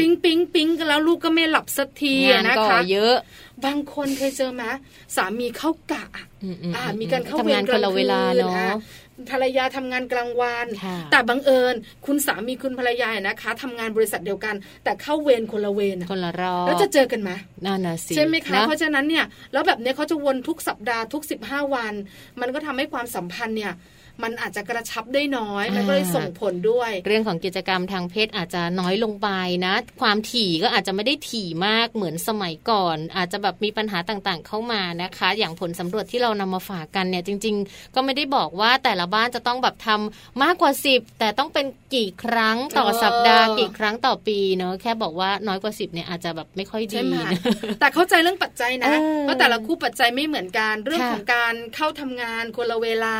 ปิ๊งปิ๊งปิ๊งกันแล้วลูกก็ไม่หลับสักทีนะคะเยอะ บางคนเคยเจอไหมสามีเข้ากะอ่ามีการเข้าเวรกลางคืนเนาะภรรยาทำงานกลางวัน แต่บังเอิญ คุณสามีคุณภรรยานะคะทำงานบริษัทเดียวกัน แต่เข้าเวรคนละเวรคนละรอแล้วจะเจอกันไหมนั่นนะสิใช่ไหมคะเพราะฉะนั้นเนี่ยแล้วแบบนี้เขาจะวนทุกสัปดาห์ทุกสิบห้าวัน มันก็ทำให้ความสัมพันธ์เนี่ย มันอาจจะกระชับได้น้อย มันก็เลยส่งผลด้วย เรื่องของกิจกรรมทางเพศอาจจะน้อยลงไปนะ ความถี่ก็อาจจะไม่ได้ถี่มากเหมือนสมัยก่อน อาจจะแบบมีปัญหาต่างๆ เข้ามานะคะ อย่างผลสำรวจที่เรานำมาฝากกันเนี่ยจริง ๆ ก็ไม่ได้บอกว่าแต่ละบ้านจะต้องแบบทำมากกว่า 10 แต่ต้องเป็นกี่ครั้งต่อสัปดาห์กี่ครั้งต่อปีเนาะแค่บอกว่าน้อยกว่า 10เนี่ยอาจจะแบบไม่ค่อยดีแต่เข้าใจเรื่องปัจจัยนะเพราะแต่ละคู่ปัจจัยไม่เหมือนกันเรื่องของการเข้าทำงานคนละเวลา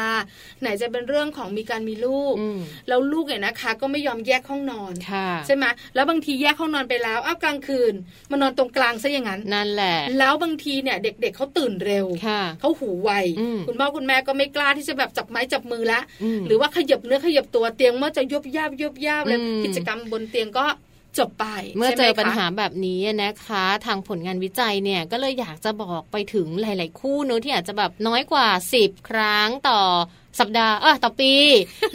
ไหนจะเป็นเรื่องของมีการมีลูก แล้วลูกเนี่ยนะคะ ก็ไม่ยอมแยกห้องนอนใช่ไหมแล้วบางทีแยกห้องนอนไปแล้วอ้าวกลางคืนมานอนตรงกลางซะอย่างนั้นนั่นแหละ แล้วบางทีเนี่ยเด็กๆเเขาตื่นเร็วเขาหูไวคุณพ่อคุณแม่ก็ไม่กล้าที่จะแบบจับไม้จับมือละหรือว่าขยับเนื้อขยับตัวเตียงเมื่อจะยบยาบยบยาบเลยกิจกรรมบนเตียงก็จบไปเมื่อเจอปัญหาแบบนี้นะคะ ทางผลงานวิจัยเนี่ยก็เลยอยากจะบอกไปถึงหลาย ๆ คู่เนอะที่อาจจะแบบน้อยกว่า 10 ครั้งต่อสัปดาห์เออต่อปี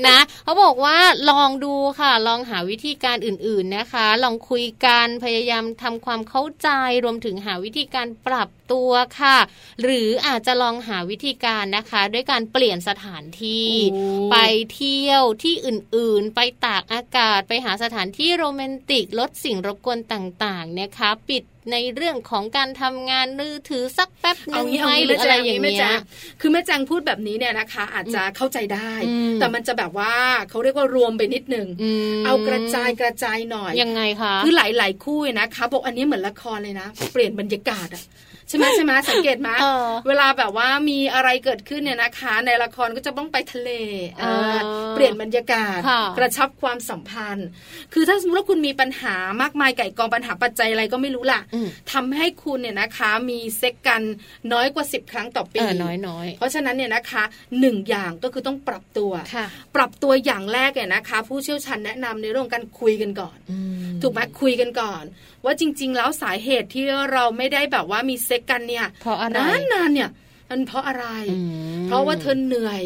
นะเขาบอกว่าลองดูค่ะ ลองหาวิธีการอื่นๆนะคะ ลองคุยกันพยายามทำความเข้าใจรวมถึงหาวิธีการปรับตัวค่ะ หรืออาจจะลองหาวิธีการนะคะ ด้วยการเปลี่ยนสถานที่ ไปเที่ยวที่อื่นๆ ไปตากอากาศไปหาสถานที่โรแมนติกลดสิ่งรบกวนต่างๆนะคะ ปิด ในเรื่องของการทำงานมือถือสักแป๊บนึงไหมหรืออะไรอย่างเงี้ยคือแม่แจงพูดแบบนี้เนี่ยนะคะ อาจจะเข้าใจได้ แต่มันจะแบบว่าเขาเรียกว่ารวมไปนิดนึงเอากระจายกระจายหน่อยยังไงคะคือหลาย ๆ คู่นะคะบอกอันนี้เหมือนละครเลยนะ เปลี่ยนบรรยากาศอะ ใช่ไหมใช่ไหมสังเกตไหมเวลาแบบว่ามีอะไรเกิดขึ้นเนี่ยนะคะ ในละครก็จะต้องไปทะเลเปลี่ยนบรรยากาศ กระชับความสัมพันธ์ คือถ้าสมมติว่าคุณมีปัญหามากมายไก่กองปัญหาปัจจัยอะไรก็ไม่รู้ล่ะทำให้คุณเนี่ยนะคะมีเซ็กกันน้อยกว่าสิบครั้งต่อปีน้อยน้อยเพราะฉะนั้นเนี่ยนะคะหนึ่งอย่างก็คือต้องปรับตัว ปรับตัวอย่างแรกเนี่ยนะคะ ผู้เชี่ยวชาญแนะนำในเรื่องการคุยกันก่อน ถูกไหมคุยกันก่อน ว่าจริง ๆ แล้วสาเหตุที่เราไม่ได้แบบว่ามีเซ็กกันเนี่ยเพราะอะไรนานๆเนี่ยมันเพราะอะไร เพราะว่าเธอเหนื่อย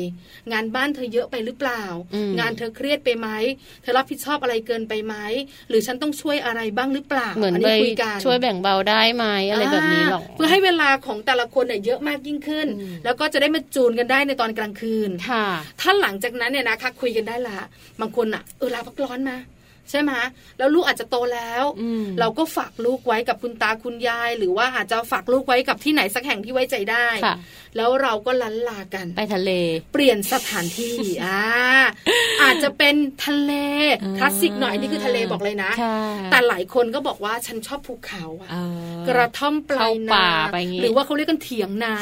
งานบ้านเธอเยอะไปหรือเปล่า งานเธอเครียดไปไหม เธอรับผิดชอบอะไรเกินไปไหม หรือฉันต้องช่วยอะไรบ้างหรือเปล่า เหมือนไปช่วยแบ่งเบาได้ไหมอะไรแบบนี้หรอก เพื่อให้เวลาของแต่ละคนเนี่ยเยอะมากยิ่งขึ้น แล้วก็จะได้มาจูนกันได้ในตอนกลางคืน ค่ะ ถ้าหลังจากนั้นเนี่ยนะคะคุยกันได้ละ บางคนอะเออลาพักร้อนมา ใช่ไหมแล้วลูกอาจจะโตแล้วเราก็ฝากลูกไว้กับคุณตาคุณยาย หรือว่าอาจจะฝากลูกไว้กับที่ไหนสักแห่งที่ไว้ใจได้ แล้วเราก็ลันลากันไปทะเล เปลี่ยนสถานที่อ่าอาจจะเป็นทะเลคลาสสิกหน่อยนี่คือทะเลบอกเลยนะ แต่หลายคนก็บอกว่าฉันชอบภูเขาอะกระท่อมปลายนาหรือว่าเขาเรียกกันเถียงนา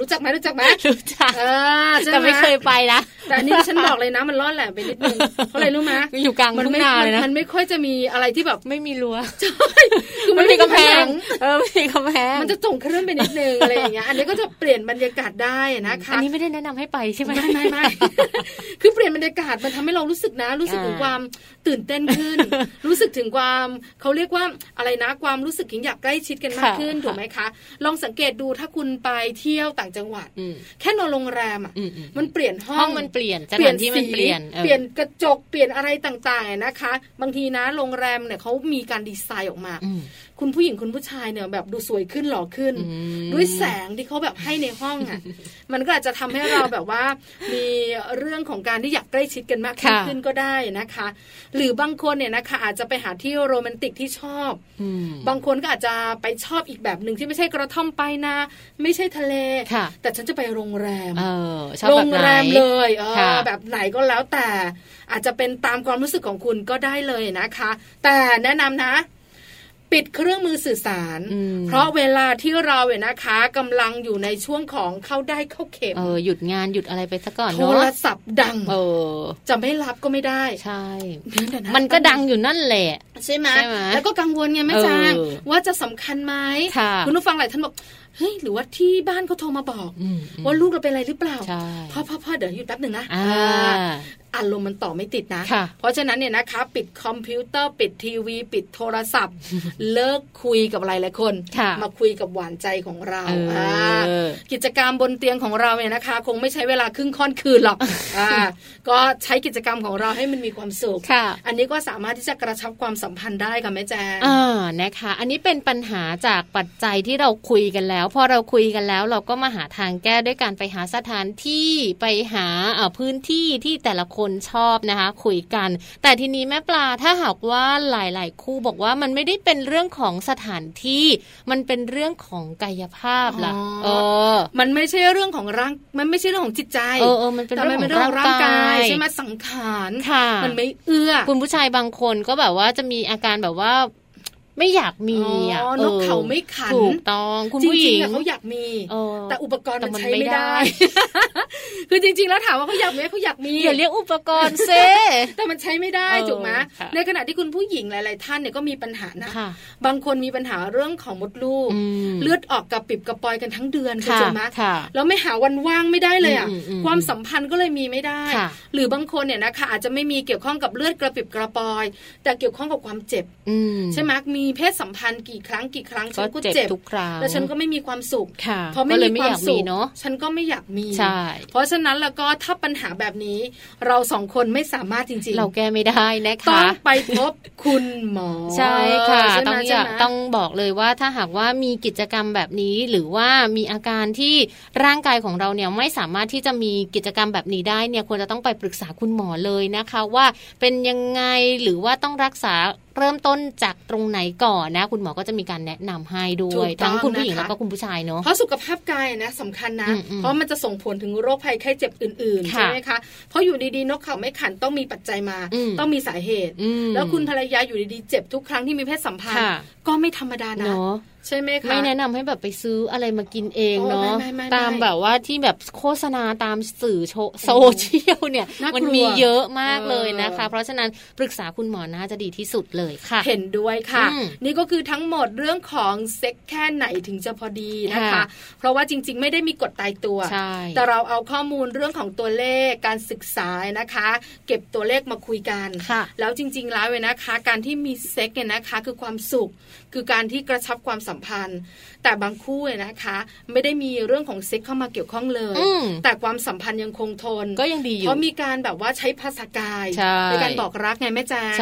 รู้จักไหมรู้จักไหมรู้จักแต่ไม่เคยไปนะแต่นี่ฉันบอกเลยนะมันล่อแหลมไปนิดนึงเพราะอะไรรู้ไหมอยู่กลางทุ่งนาเลยนะมันไม่ค่อยจะมีอะไรที่แบบไม่มีรั้วใช่คือมันมีกำแพงเออไม่มีกำแพงมันจะส่งเครื่องไปนิดนึงอะไรอย่างเงี้ยอันนี้ก็จะเปลี่ยนบรรยากาศได้นะคะอันนี้ไม่ได้แนะนำให้ไปใช่ไหมไม่ไม่ไม่คือเปลี่ยนบรรยากาศมันทำให้เรารู้สึกนะ รู้สึกถึงความตื่นเต้นขึ้น รู้สึกถึงความเขาเรียกว่าอะไรนะความรู้สึกถึงอยากใกล้ชิดกันมากขึ้นถูกไหมคะ ลองสังเกตดูถ้าคุณไปเที่ยวต่างจังหวัด แค่นอนโรงแรมอะมันเปลี่ยนห้องมันเปลี่ยนเปลี่ยนที่มันเปลี่ยนเปลี่ยนกระจกเปลี่ยนอะไรต่างๆนะคะบางทีนะโรงแรมเนี่ยเขามีการดีไซน์ออกมา คุณผู้หญิงคุณผู้ชายเนี่ยแบบดูสวยขึ้นหล่อขึ้น ด้วยแสงที่เขาแบบให้ในห้องอะมันก็อาจจะทำให้เราแบบว่า มีเรื่องของการที่อยากใกล้ชิดกันมากขึ้นก็ได้นะคะ หรือบางคนเนี่ยนะคะ อาจจะไปหาที่โรแมนติกที่ชอบบางคนก็อาจจะไปชอบอีกแบบหนึ่งที่ไม่ใช่กระท่อมไปนะไม่ใช่ทะเล แต่ฉันจะไปโรงแรมโรงแรมเลยเออแบบไหนก็แล้วแต่ อาจจะเป็นตามความรู้สึกของคุณก็ได้เลยนะคะ แต่แนะนำนะ ปิดเครื่องมือสื่อสาร เพราะเวลาที่เราเนี่ยนะคะกำลังอยู่ในช่วงของเข้าได้เข้าเข็มเออหยุดงานหยุดอะไรไปซะก่อนเนาะโทรศัพท์ดังเออจะไม่รับก็ไม่ได้ใช่มันก็ดังอยู่นั่นแหละ ใช่ไหมแล้วก็กังวลไงแม่จางว่าจะสำคัญไหมคุณผู้ฟังหลายท่านบอกเฮ้ยหรือว่าที่บ้านเขาโทรมาบอก ว่าลูกเราเป็นอะไรหรือเปล่าพ่อพ่อพ่อเดี๋ยวหยุดแป๊บหนึ่งนะอารมณ์มันต่อไม่ติดนะ เพราะฉะนั้นเนี่ยนะคะ ปิดคอมพิวเตอร์ปิดทีวี ปิดโทรศัพท์ เลิกคุยกับหลายๆคน มาคุยกับหวานใจของเรา กิจกรรมบนเตียงของเราเนี่ยนะคะ คงไม่ใช้เวลาครึ่งค่อนคืนหรอกก็ใช้กิจกรรมของเราให้มันมีความสุขอันนี้ก็สามารถที่จะกระชับความสัมพันธ์ได้ค่ะแม่แจ้งอ่านะคะ อันนี้เป็นปัญหาจากปัจจัยที่เราคุยกันแล้ว พอเราคุยกันแล้วเราก็มาหาทางแก้ด้วยการไปหาสถานที่ไปหาพื้นที่ที่แต่ละคนชอบนะคะ คุยกัน แต่ทีนี้แม่ปลาถ้าหากว่าหลาย ๆ คู่บอกว่ามันไม่ได้เป็นเรื่องของสถานที่ มันเป็นเรื่องของกายภาพล่ะเออ มันไม่ใช่เรื่องของร่าง มันไม่ใช่เรื่องของจิตใจเออเออมันเป็นเรื่องของร่างกายใช่ไหมสังขารมันไม่เอื้อคุณผู้ชายบางคนก็แบบว่าจะมีอาการแบบว่า ไม่อยากมีอะนกเขาไม่ขันถูกต้องคุณผู้หญิงเขาอยากมีแต่อุปกรณ์มันใช้ไม่ได้ คือจริง ๆ แล้วถามว่าเขาอยากมีเขาอยากมีอย่าเรียกอุปกรณ์เซแต่มันใช้ไม่ได้ถูกไหมในขณะที่คุณผู้หญิงหลาย ๆ ท่านเนี่ยก็มีปัญหานะบางคนมีปัญหาเรื่องของมดลูก เลือดออกกับปิบกระปอยกันทั้งเดือนคุณไหมแล้วไม่หาวันว่างไม่ได้เลยอะความสัมพันธ์ก็เลยมีไม่ได้ หรือบางคนเนี่ยนะคะอาจจะไม่มีเกี่ยวข้องกับเลือดกระปิบกระปอย แต่เกี่ยวข้องกับความเจ็บใช่ไหมมีเพศสัมพันธ์กี่ครั้งกี่ครั้งฉันก็เจ็บทุกครั้งแล้วฉันก็ไม่มีความสุขเพราะไม่มีความสุขเนาะฉันก็ไม่อยากมีใช่เพราะฉะนั้นแล้วก็ถ้าปัญหาแบบนี้ เราสองคนไม่สามารถจริงๆ เราแก้ไม่ได้นะคะต้องไปพบคุณหมอใช่ค่ะต้องจะต้องบอกเลยว่าถ้าหากว่ามีกิจกรรมแบบนี้หรือว่ามีอาการที่ร่างกายของเราเนี่ยไม่สามารถที่จะมีกิจกรรมแบบนี้ได้เนี่ยควรจะต้องไปปรึกษาคุณหมอเลยนะคะ ว่าเป็นยังไงหรือว่าต้องรักษา เริ่มต้นจากตรงไหนก่อนนะ คุณหมอก็จะมีการแนะนำให้ด้วย ทั้งคุณผู้หญิงแล้วก็คุณผู้ชายเนาะเพราะสุขภาพกายนะสำคัญนะ เพราะมันจะส่งผลถึงโรคภัยไข้เจ็บอื่นๆใช่ไหมคะเพราะอยู่ดีๆนกเขาไม่ขันต้องมีปัจจัยมา ต้องมีสาเหตุ แล้วคุณภรรยาอยู่ดีๆเจ็บทุกครั้งที่มีเพศสัมพันธ์ก็ไม่ธรรมดานะ ใช่ไหมคะไม่แนะนำให้แบบไปซื้ออะไรมากินเองเนาะตามแบบว่าที่แบบโฆษณาตามสื่อโซเชียลเนี่ย มันมีเยอะมากเลยนะคะ เพราะฉะนั้นปรึกษาคุณหมอน่าจะดีที่สุดเลยค่ะ เห็นด้วยค่ะ นี่ก็คือทั้งหมดเรื่องของเซ็กแค่ไหนถึงจะพอดีนะคะ เพราะว่าจริง ๆ ไม่ได้มีกฎตายตัว แต่เราเอาข้อมูลเรื่องของตัวเลขการศึกษานะคะ เก็บตัวเลขมาคุยกัน แล้วจริง ๆ แล้วเว้นะคะ การที่มีเซ็กส์เนี่ยนะคะ คือความสุข คือการที่กระชับความสัมพันธ์ แต่บางคู่นะคะ ไม่ได้มีเรื่องของเซ็กส์เข้ามาเกี่ยวข้องเลย แต่ความสัมพันธ์ยังคงทนก็ยังดีอยู่เพราะมีการแบบว่าใช้ภาษากายในการบอกรักไงแม่แจง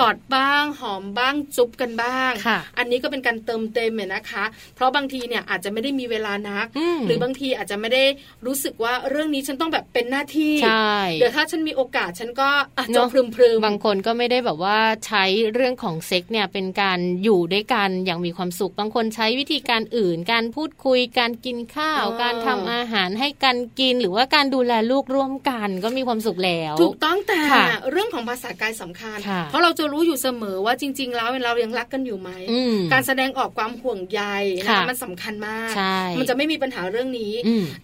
กอดบ้างหอมบ้างจุ๊บกันบ้าง อันนี้ก็เป็นการเติมเต็มเนี่ยนะคะ เพราะบางทีเนี่ยอาจจะไม่ได้มีเวลานัก หรือบางทีอาจจะไม่ได้รู้สึกว่าเรื่องนี้ฉันต้องแบบเป็นหน้าที่เดี๋ยวถ้าฉันมีโอกาสฉันก็อาจจะพรึมพรึมบางคนก็ไม่ได้แบบว่าใช้เรื่องของเซ็กเนี่ยเป็นการอยู่ด้วยกันอย่างมีความสุขบางคนใช้วิธีการอื่น การพูดคุยการกินข้าว การทำอาหารให้กันกิน หรือว่าการดูแลลูกร่วมกันก็มีความสุขแล้ว ถูกต้องแต่เรื่องของภาษากายสำคัญ เพราะเราจะรู้อยู่เสมอว่าจริง ๆ แล้วเรายังรักกันอยู่ไหมการแสดงออกความห่วงใยนะมันสำคัญมาก มันจะไม่มีปัญหาเรื่องนี้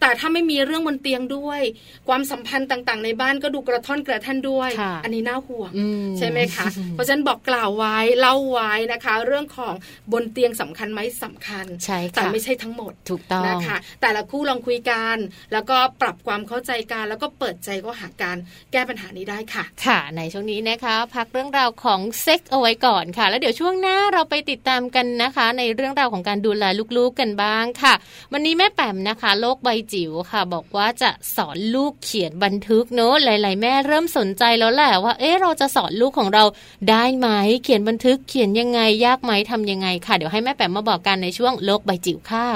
แต่ถ้าไม่มีเรื่องบนเตียงด้วย ความสัมพันธ์ต่างๆ ในบ้านก็ดูกระท่อนกระท่านด้วย อันนี้น่าห่วงใช่ไหมคะเพราะฉะนั้นบอกกล่าวไว้เล่าไว้นะคะ เรื่องของบนเตียงสำคัญไหมสำคัญใช่แต่ไม่ใช่ทั้งหมดถูกต้องนะคะ แต่ละคู่ลองคุยกัน แล้วก็ปรับความเข้าใจกัน แล้วก็เปิดใจก็หาการแก้ปัญหานี้ได้ค่ะ ค่ะ ในช่วงนี้นะคะ พักเรื่องราวของเซ็กเอาไว้ก่อนค่ะ แล้วเดี๋ยวช่วงหน้าเราไปติดตามกันนะคะ ในเรื่องราวของการดูแลลูกๆกันบ้างค่ะ วันนี้แม่แป๋มนะคะ โลกใบจิ๋วค่ะ บอกว่าจะสอนลูกเขียนบันทึกเนอะหลาย ๆ แม่เริ่มสนใจแล้วแหละว่า เอ๊ะเราจะสอนลูกของเราได้ไหมเขียนบันทึกเขียนยังไงยากไหมทำยังไงค่ะเดี๋ยวให้แม่แป๋มมาบอกกันในช่วงโลกใบจิ๋วค่ะ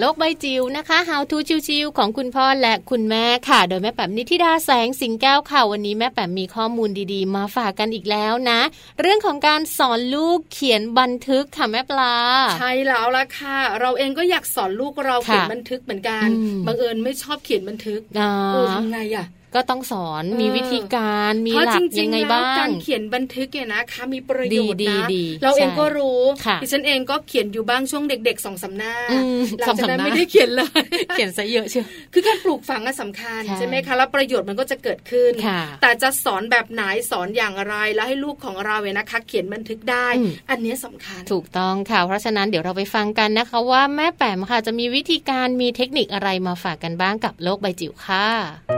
โลกใบจิ๋วนะคะ How to ชิวๆของคุณพ่อและคุณแม่ค่ะ โดยแม่แป๋มนิธิดาแสงสิงแก้วค่ะวันนี้แม่แป๋มมีข้อมูลดีๆ มาฝากกันอีกแล้วนะ เรื่องของการสอนลูกเขียนบันทึกค่ะแม่ปลา ใช่แล้วละค่ะ เราเองก็อยากสอนลูกเราค่ะเขียนบันทึกเหมือนกันอืมบังเอิญไม่ชอบเขียนบันทึกอ่าเออทำไงอะ ก็ต้องสอนมีวิธีการมีเพราะหลัจกริยังงไงๆแล้วบ้างการเขียนบันทึกเนี่ยนะคะมีประโยชน์ดีนะดีเราเองใช่ก็รู้ค่ะดิฉันเองก็เขียนอยู่บ้างช่วงเด็กๆสองสามหน้าอืมหลังสองจากสามนั้นหน้าไม่ได้เขียนเลยเขียนซะเยอะเชียวคือการปลูกฝังอะสำคัญใช่ใช่ไหมคะแล้วประโยชน์มันก็จะเกิดขึ้นค่ะแต่จะสอนแบบไหนสอนอย่างไรแล้วให้ลูกของเราเนี่ยนะคะ เขียนบันทึกได้อืมอันเนี้ยสำคัญ ถูกต้องค่ะเพราะฉะนั้นเดี๋ยวเราไปฟังกันนะคะว่าแม่แป๋มค่ะจะมีวิธีการมีเทคนิคอะไรมาฝากกันบ้างกับโลกใบจิ๋วค่ะ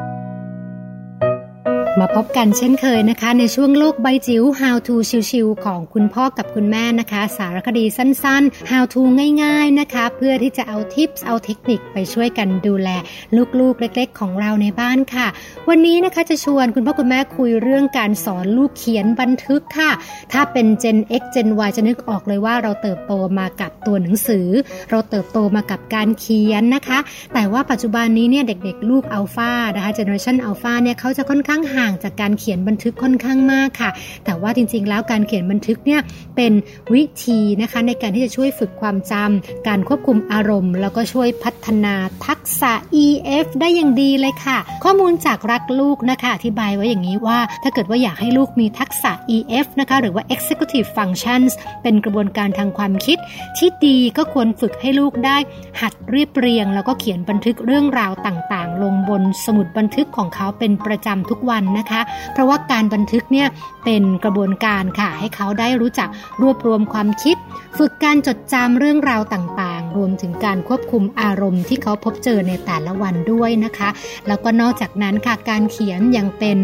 มาพบกันเช่นเคยนะคะ ในช่วงโลกใบจิ๋ว How to ชิวๆของคุณพ่อกับคุณแม่นะคะ สารคดีสั้นๆ How to ง่ายๆนะคะ เพื่อที่จะเอาทิปส์เอาเทคนิคไปช่วยกันดูแล ลูกๆเล็กๆ ของเราในบ้านค่ะ วันนี้นะคะจะชวนคุณพ่อคุณแม่คุยเรื่องการสอนลูกเขียนบันทึกค่ะ ถ้าเป็น Gen X Gen Y จะนึกออกเลยว่าเราเติบโตมากับตัวหนังสือ เราเติบโตมากับการเขียนนะคะ แต่ว่าปัจจุบันนี้เนี่ยเด็กๆ ลูกอัลฟานะคะ Generation อัลฟาเนี่ยเขาจะค่อนข้างห่างจากการเขียนบันทึกค่อนข้างมากค่ะ แต่ว่าจริงๆ แล้วการเขียนบันทึกเนี่ยเป็นวิธีนะคะในการที่จะช่วยฝึกความจำการควบคุมอารมณ์ แล้วก็ช่วยพัฒนาทักษะ EF ได้อย่างดีเลยค่ะ ข้อมูลจากรักลูกนะคะอธิบายไว้อย่างนี้ว่า ถ้าเกิดว่าอยากให้ลูกมีทักษะ EF นะคะหรือว่า Executive Functions เป็นกระบวนการทางความคิด ที่ดีก็ควรฝึกให้ลูกได้ หัดเรียบเรียง แล้วก็เขียนบันทึกเรื่องราวต่างๆ ลงบนสมุดบันทึกของเขาเป็นประจำทุกวันนะคะ เพราะว่าการบันทึกเนี่ยเป็นกระบวนการค่ะ ให้เขาได้รู้จักรวบรวมความคิด ฝึกการจดจำเรื่องราวต่างๆ รวมถึงการควบคุมอารมณ์ที่เขาพบเจอในแต่ละวันด้วยนะคะ แล้วก็นอกจากนั้นค่ะการเขียนยังเป็น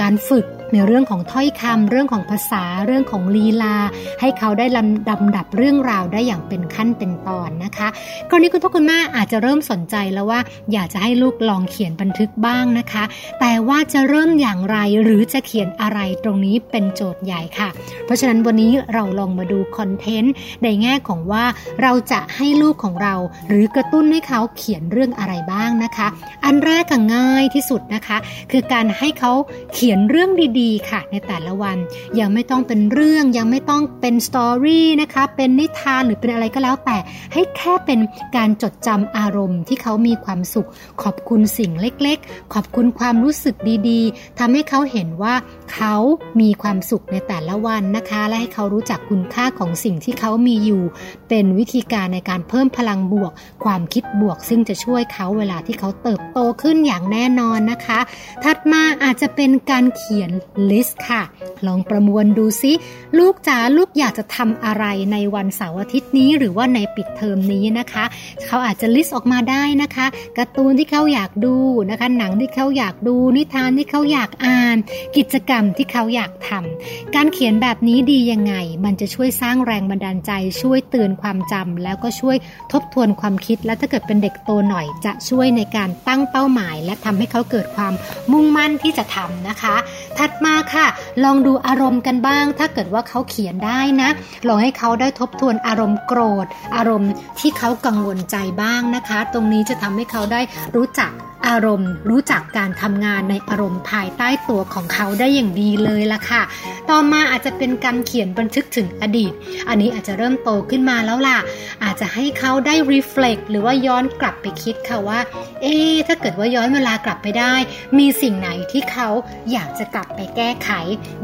การฝึกในเรื่องของถ้อยคำเรื่องของภาษาเรื่องของลีลา ให้เขาได้ลำดำดับเรื่องราวได้อย่างเป็นขั้นเป็นตอนนะคะกรณีคุณพ่อคุณแม่อาจจะเริ่มสนใจแล้วว่า อยากจะให้ลูกลองเขียนบันทึกบ้างนะคะ แต่ว่าจะเริ่มอย่างไรหรือจะเขียนอะไรตรงนี้เป็นโจทย์ใหญ่ค่ะ เพราะฉะนั้นวันนี้เราลองมาดูคอนเทนต์ในแง่ของว่าเราจะให้ลูกของเรา หรือกระตุ้นให้เขาเขียนเรื่องอะไรบ้างนะคะ อันแรกก็ง่ายที่สุดนะคะ คือการให้เขาเขียนเรื่องดีๆ ค่ะ ในแต่ละวัน ยังไม่ต้องเป็นเรื่องยังไม่ต้องเป็นสตอรี่นะคะเป็นนิทานหรือเป็นอะไรก็แล้วแต่ให้แค่เป็นการจดจำอารมณ์ที่เขามีความสุข ขอบคุณสิ่งเล็กๆ ขอบคุณความรู้สึกดีๆทำให้เขาเห็นว่าเขามีความสุขในแต่ละวันนะคะ และให้เขารู้จักคุณค่าของสิ่งที่เขามีอยู่ เป็นวิธีการในการเพิ่มพลังบวก ความคิดบวก ซึ่งจะช่วยเขาเวลาที่เขาเติบโตขึ้นอย่างแน่นอนนะคะ ถัดมาอาจจะเป็นการเขียน list ค่ะ ลองประมวลดูซิ ลูกจ๋าลูกอยากจะทำอะไรในวันเสาร์อาทิตย์นี้ หรือว่าในปิดเทอมนี้นะคะ เขาอาจจะ list ออกมาได้นะคะการ์ตูนที่เขาอยากดูนะคะ หนังที่เขาอยากดูนิทานที่เขาอยากอ่าน กิจกรรมที่เขาอยากทำการเขียนแบบนี้ดียังไง มันจะช่วยสร้างแรงบันดาลใจ ช่วยเตือนความจำแล้วก็ช่วยทบทวนความคิด และถ้าเกิดเป็นเด็กโตหน่อย จะช่วยในการตั้งเป้าหมาย และทำให้เขาเกิดความมุ่งมั่นที่จะทำนะคะ ถัดมาค่ะ ลองดูอารมณ์กันบ้าง ถ้าเกิดว่าเขาเขียนได้นะลองให้เขาได้ทบทวนอารมณ์โกรธ อารมณ์ที่เขากังวลใจบ้างนะคะ ตรงนี้จะทำให้เขาได้รู้จักอารมณ์รู้จักการทำงานในอารมณ์ภายใต้ตัวของเขาได้อย่างดีเลยล่ะค่ะ ต่อมาอาจจะเป็นการเขียนบันทึกถึงอดีต อันนี้อาจจะเริ่มโตขึ้นมาแล้วล่ะ อาจจะให้เขาได้ reflect หรือว่าย้อนกลับไปคิดค่ะว่า เอ๊ถ้าเกิดว่าย้อนเวลากลับไปได้ มีสิ่งไหนที่เขาอยากจะกลับไปแก้ไข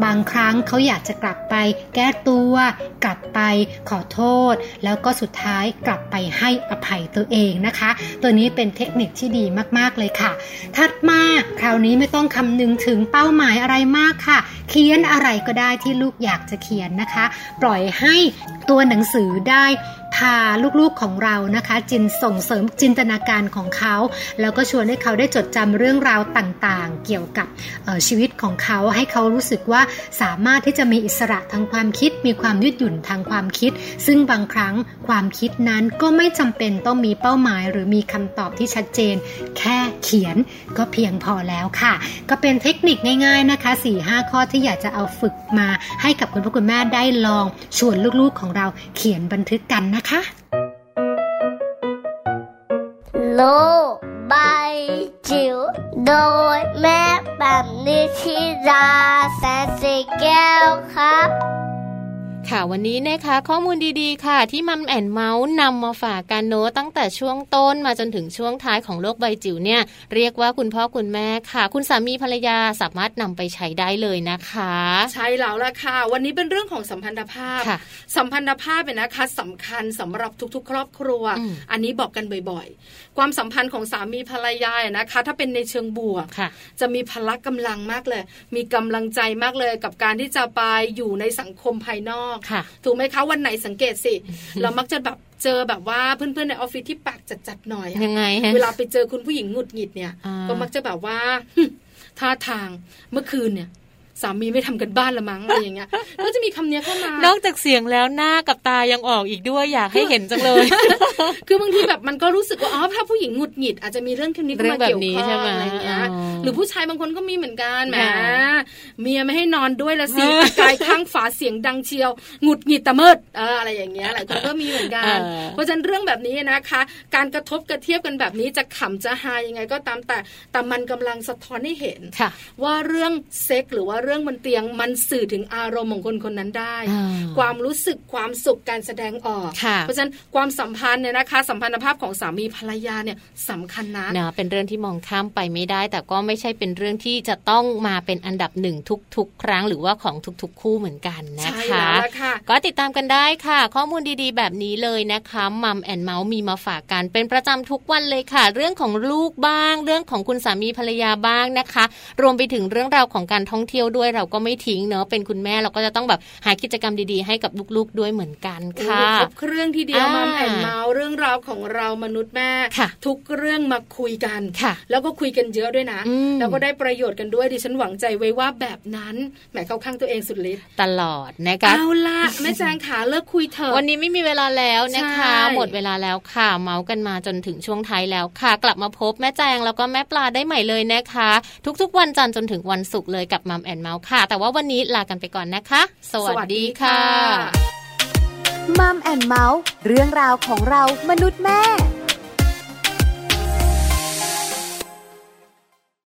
บางครั้งเขาอยากจะกลับไป แก้ตัว กลับไปขอโทษ แล้วก็สุดท้ายกลับไปให้อภัยตัวเองนะคะ ตัวนี้เป็นเทคนิคที่ดีมากๆเลยค่ะ ถัดมาคราวนี้ไม่ต้องคำนึงถึงเป้าหมายอะไรมากค่ะ เขียนอะไรก็ได้ที่ลูกอยากจะเขียนนะคะ ปล่อยให้ตัวหนังสือได้ พาลูกๆของเรานะคะ จินส่งเสริมจินตนาการของเขา แล้วก็ชวนให้เขาได้จดจำเรื่องราวต่างๆ เกี่ยวกับชีวิตของเขาให้เขารู้สึกว่าสามารถที่จะมีอิสระทางความคิด มีความยืดหยุ่นทางความคิด ซึ่งบางครั้งความคิดนั้นก็ไม่จำเป็นต้องมีเป้าหมาย หรือมีคำตอบที่ชัดเจน แค่เขียนก็เพียงพอแล้วค่ะ ก็เป็นเทคนิคง่ายๆนะคะ 4-5 ข้อที่อยากจะเอาฝึกมาให้กับคุณพ่อคุณแม่ได้ลองชวนลูกๆของเราเขียนบันทึกกันนะคะ โลบายจิ๋วโดยแม่แบบนิชิราแสนสีแก้วครับ ค่ะวันนี้นะคะ ข้อมูลดีๆ ค่ะ ที่มัมแอนเมาส์นำมาฝากกันโน้ตั้งแต่ช่วงต้นมาจนถึงช่วงท้ายของโลกใบจิ๋วเนี่ยเรียกว่าคุณพ่อคุณแม่ค่ะ คุณสามีภรรยาสามารถนำไปใช้ได้เลยนะคะ ใช่แล้วล่ะค่ะ วันนี้เป็นเรื่องของสัมพันธภาพ สัมพันธภาพเป็นนะคะสำคัญสำหรับทุกๆ ครอบครัว อันนี้บอกกันบ่อยๆ ความสัมพันธ์ของสามีภรรยานะคะ ถ้าเป็นในเชิงบวกจะมีพละกำลังมากเลย มีกำลังใจมากเลยกับการที่จะไปอยู่ในสังคมภายนอกถูกไหมคะวันไหนสังเกตสิ เรามักจะแบบเจอแบบว่าเพื่อนๆในออฟฟิศที่ปากจัดๆหน่อยยังไงเวลาไปเจอคุณผู้หญิงหงุดหงิดเนี่ย ก็มักจะแบบว่าท่าทางเมื่อคืนเนี่ย สามีไม่ทำกันบ้านละมั้งอะไรอย่างเงี้ย ก็จะมีคำเนี้ยเข้ามานอกจากเสียงแล้วหน้ากับตายังออกอีกด้วยอยากให้เห็นจังเลย คือบางทีแบบมันก็รู้สึกว่าอ๋อถ้าผู้หญิงหงุดหงิดอาจจะมีเรื่องนี้เข้ามาเกี่ยวข้องอะไรอย่างเงี้ยหรือผู้ชายบางคนก็มีเหมือนกันแหมเมียไม่ให้นอนด้วยละสิกายข้างฝาเสียงดังเชียวหงุดหงิดตะเมิดอะไรอย่างเงี้ยหลายคนก็มีเหมือนกัน เพราะฉะนั้นเรื่องแบบนี้นะคะ การกระทบกระเทียบกันแบบนี้จะขำจะฮายังไงก็ตามแต่แต่มันกำลังสะท้อนให้เห็นว่าเรื่องเซ็กหรือว่าเรื่องบนเตียงมันสื่อถึงอารมณ์ของคนคนนั้นได้ ความรู้สึกความสุขการแสดงออก เพราะฉะนั้นความสัมพันธ์เนี่ยนะคะ สัมพันธภาพของสามีภรรยาเนี่ยสำคัญนะนะเป็นเรื่องที่มองข้ามไปไม่ได้แต่ก็ไม่ใช่เป็นเรื่องที่จะต้องมาเป็นอันดับหนึ่งทุก ๆ ครั้งหรือว่าของทุกๆ คู่เหมือนกันนะคะก็ติดตามกันได้ค่ะ ข้อมูลดีๆ แบบนี้เลยนะคะ Mom and Mouth มีมาฝากกันเป็นประจำทุกวันเลยค่ะ เรื่องของลูกบ้าง เรื่องของคุณสามีภรรยาบ้างนะคะ รวมไปถึงเรื่องราวของการท่องเที่ยวด้วยเราก็ไม่ทิ้งเนอะเป็นคุณแม่เราก็จะต้องแบบหากิจกรรมดีๆ ให้กับลูกๆด้วยเหมือนกันค่ะครบเครื่องที่เดียว Mom and Mouth เรื่องราวของเรามนุษย์แม่ทุกเรื่องมาคุยกันแล้วก็คุยกันเยอะด้วยนะแล้วก็ได้ประโยชน์กันด้วยดิฉันหวังใจไว้ว่าแบบนั้นแหมเข้าข้างตัวเองสุดฤทธิ์ตลอดนะคะเอาละแม่แจงขาเลิกคุยเถอะวันนี้ไม่มีเวลาแล้วนะคะ หมดเวลาแล้วค่ะเมาท์กันมาจนถึงช่วงท้ายแล้วค่ะ กลับมาพบแม่แจงแล้วก็แม่ปลาได้ใหม่เลยนะคะ ทุกๆ วันจันทร์จนถึงวันศุกร์เลยกับ Mom and Mouth ค่ะ แต่ว่าวันนี้ลากันไปก่อนนะคะ สวัสดีค่ะ Mom and Mouth์เรื่องราวของเรามนุษย์แม่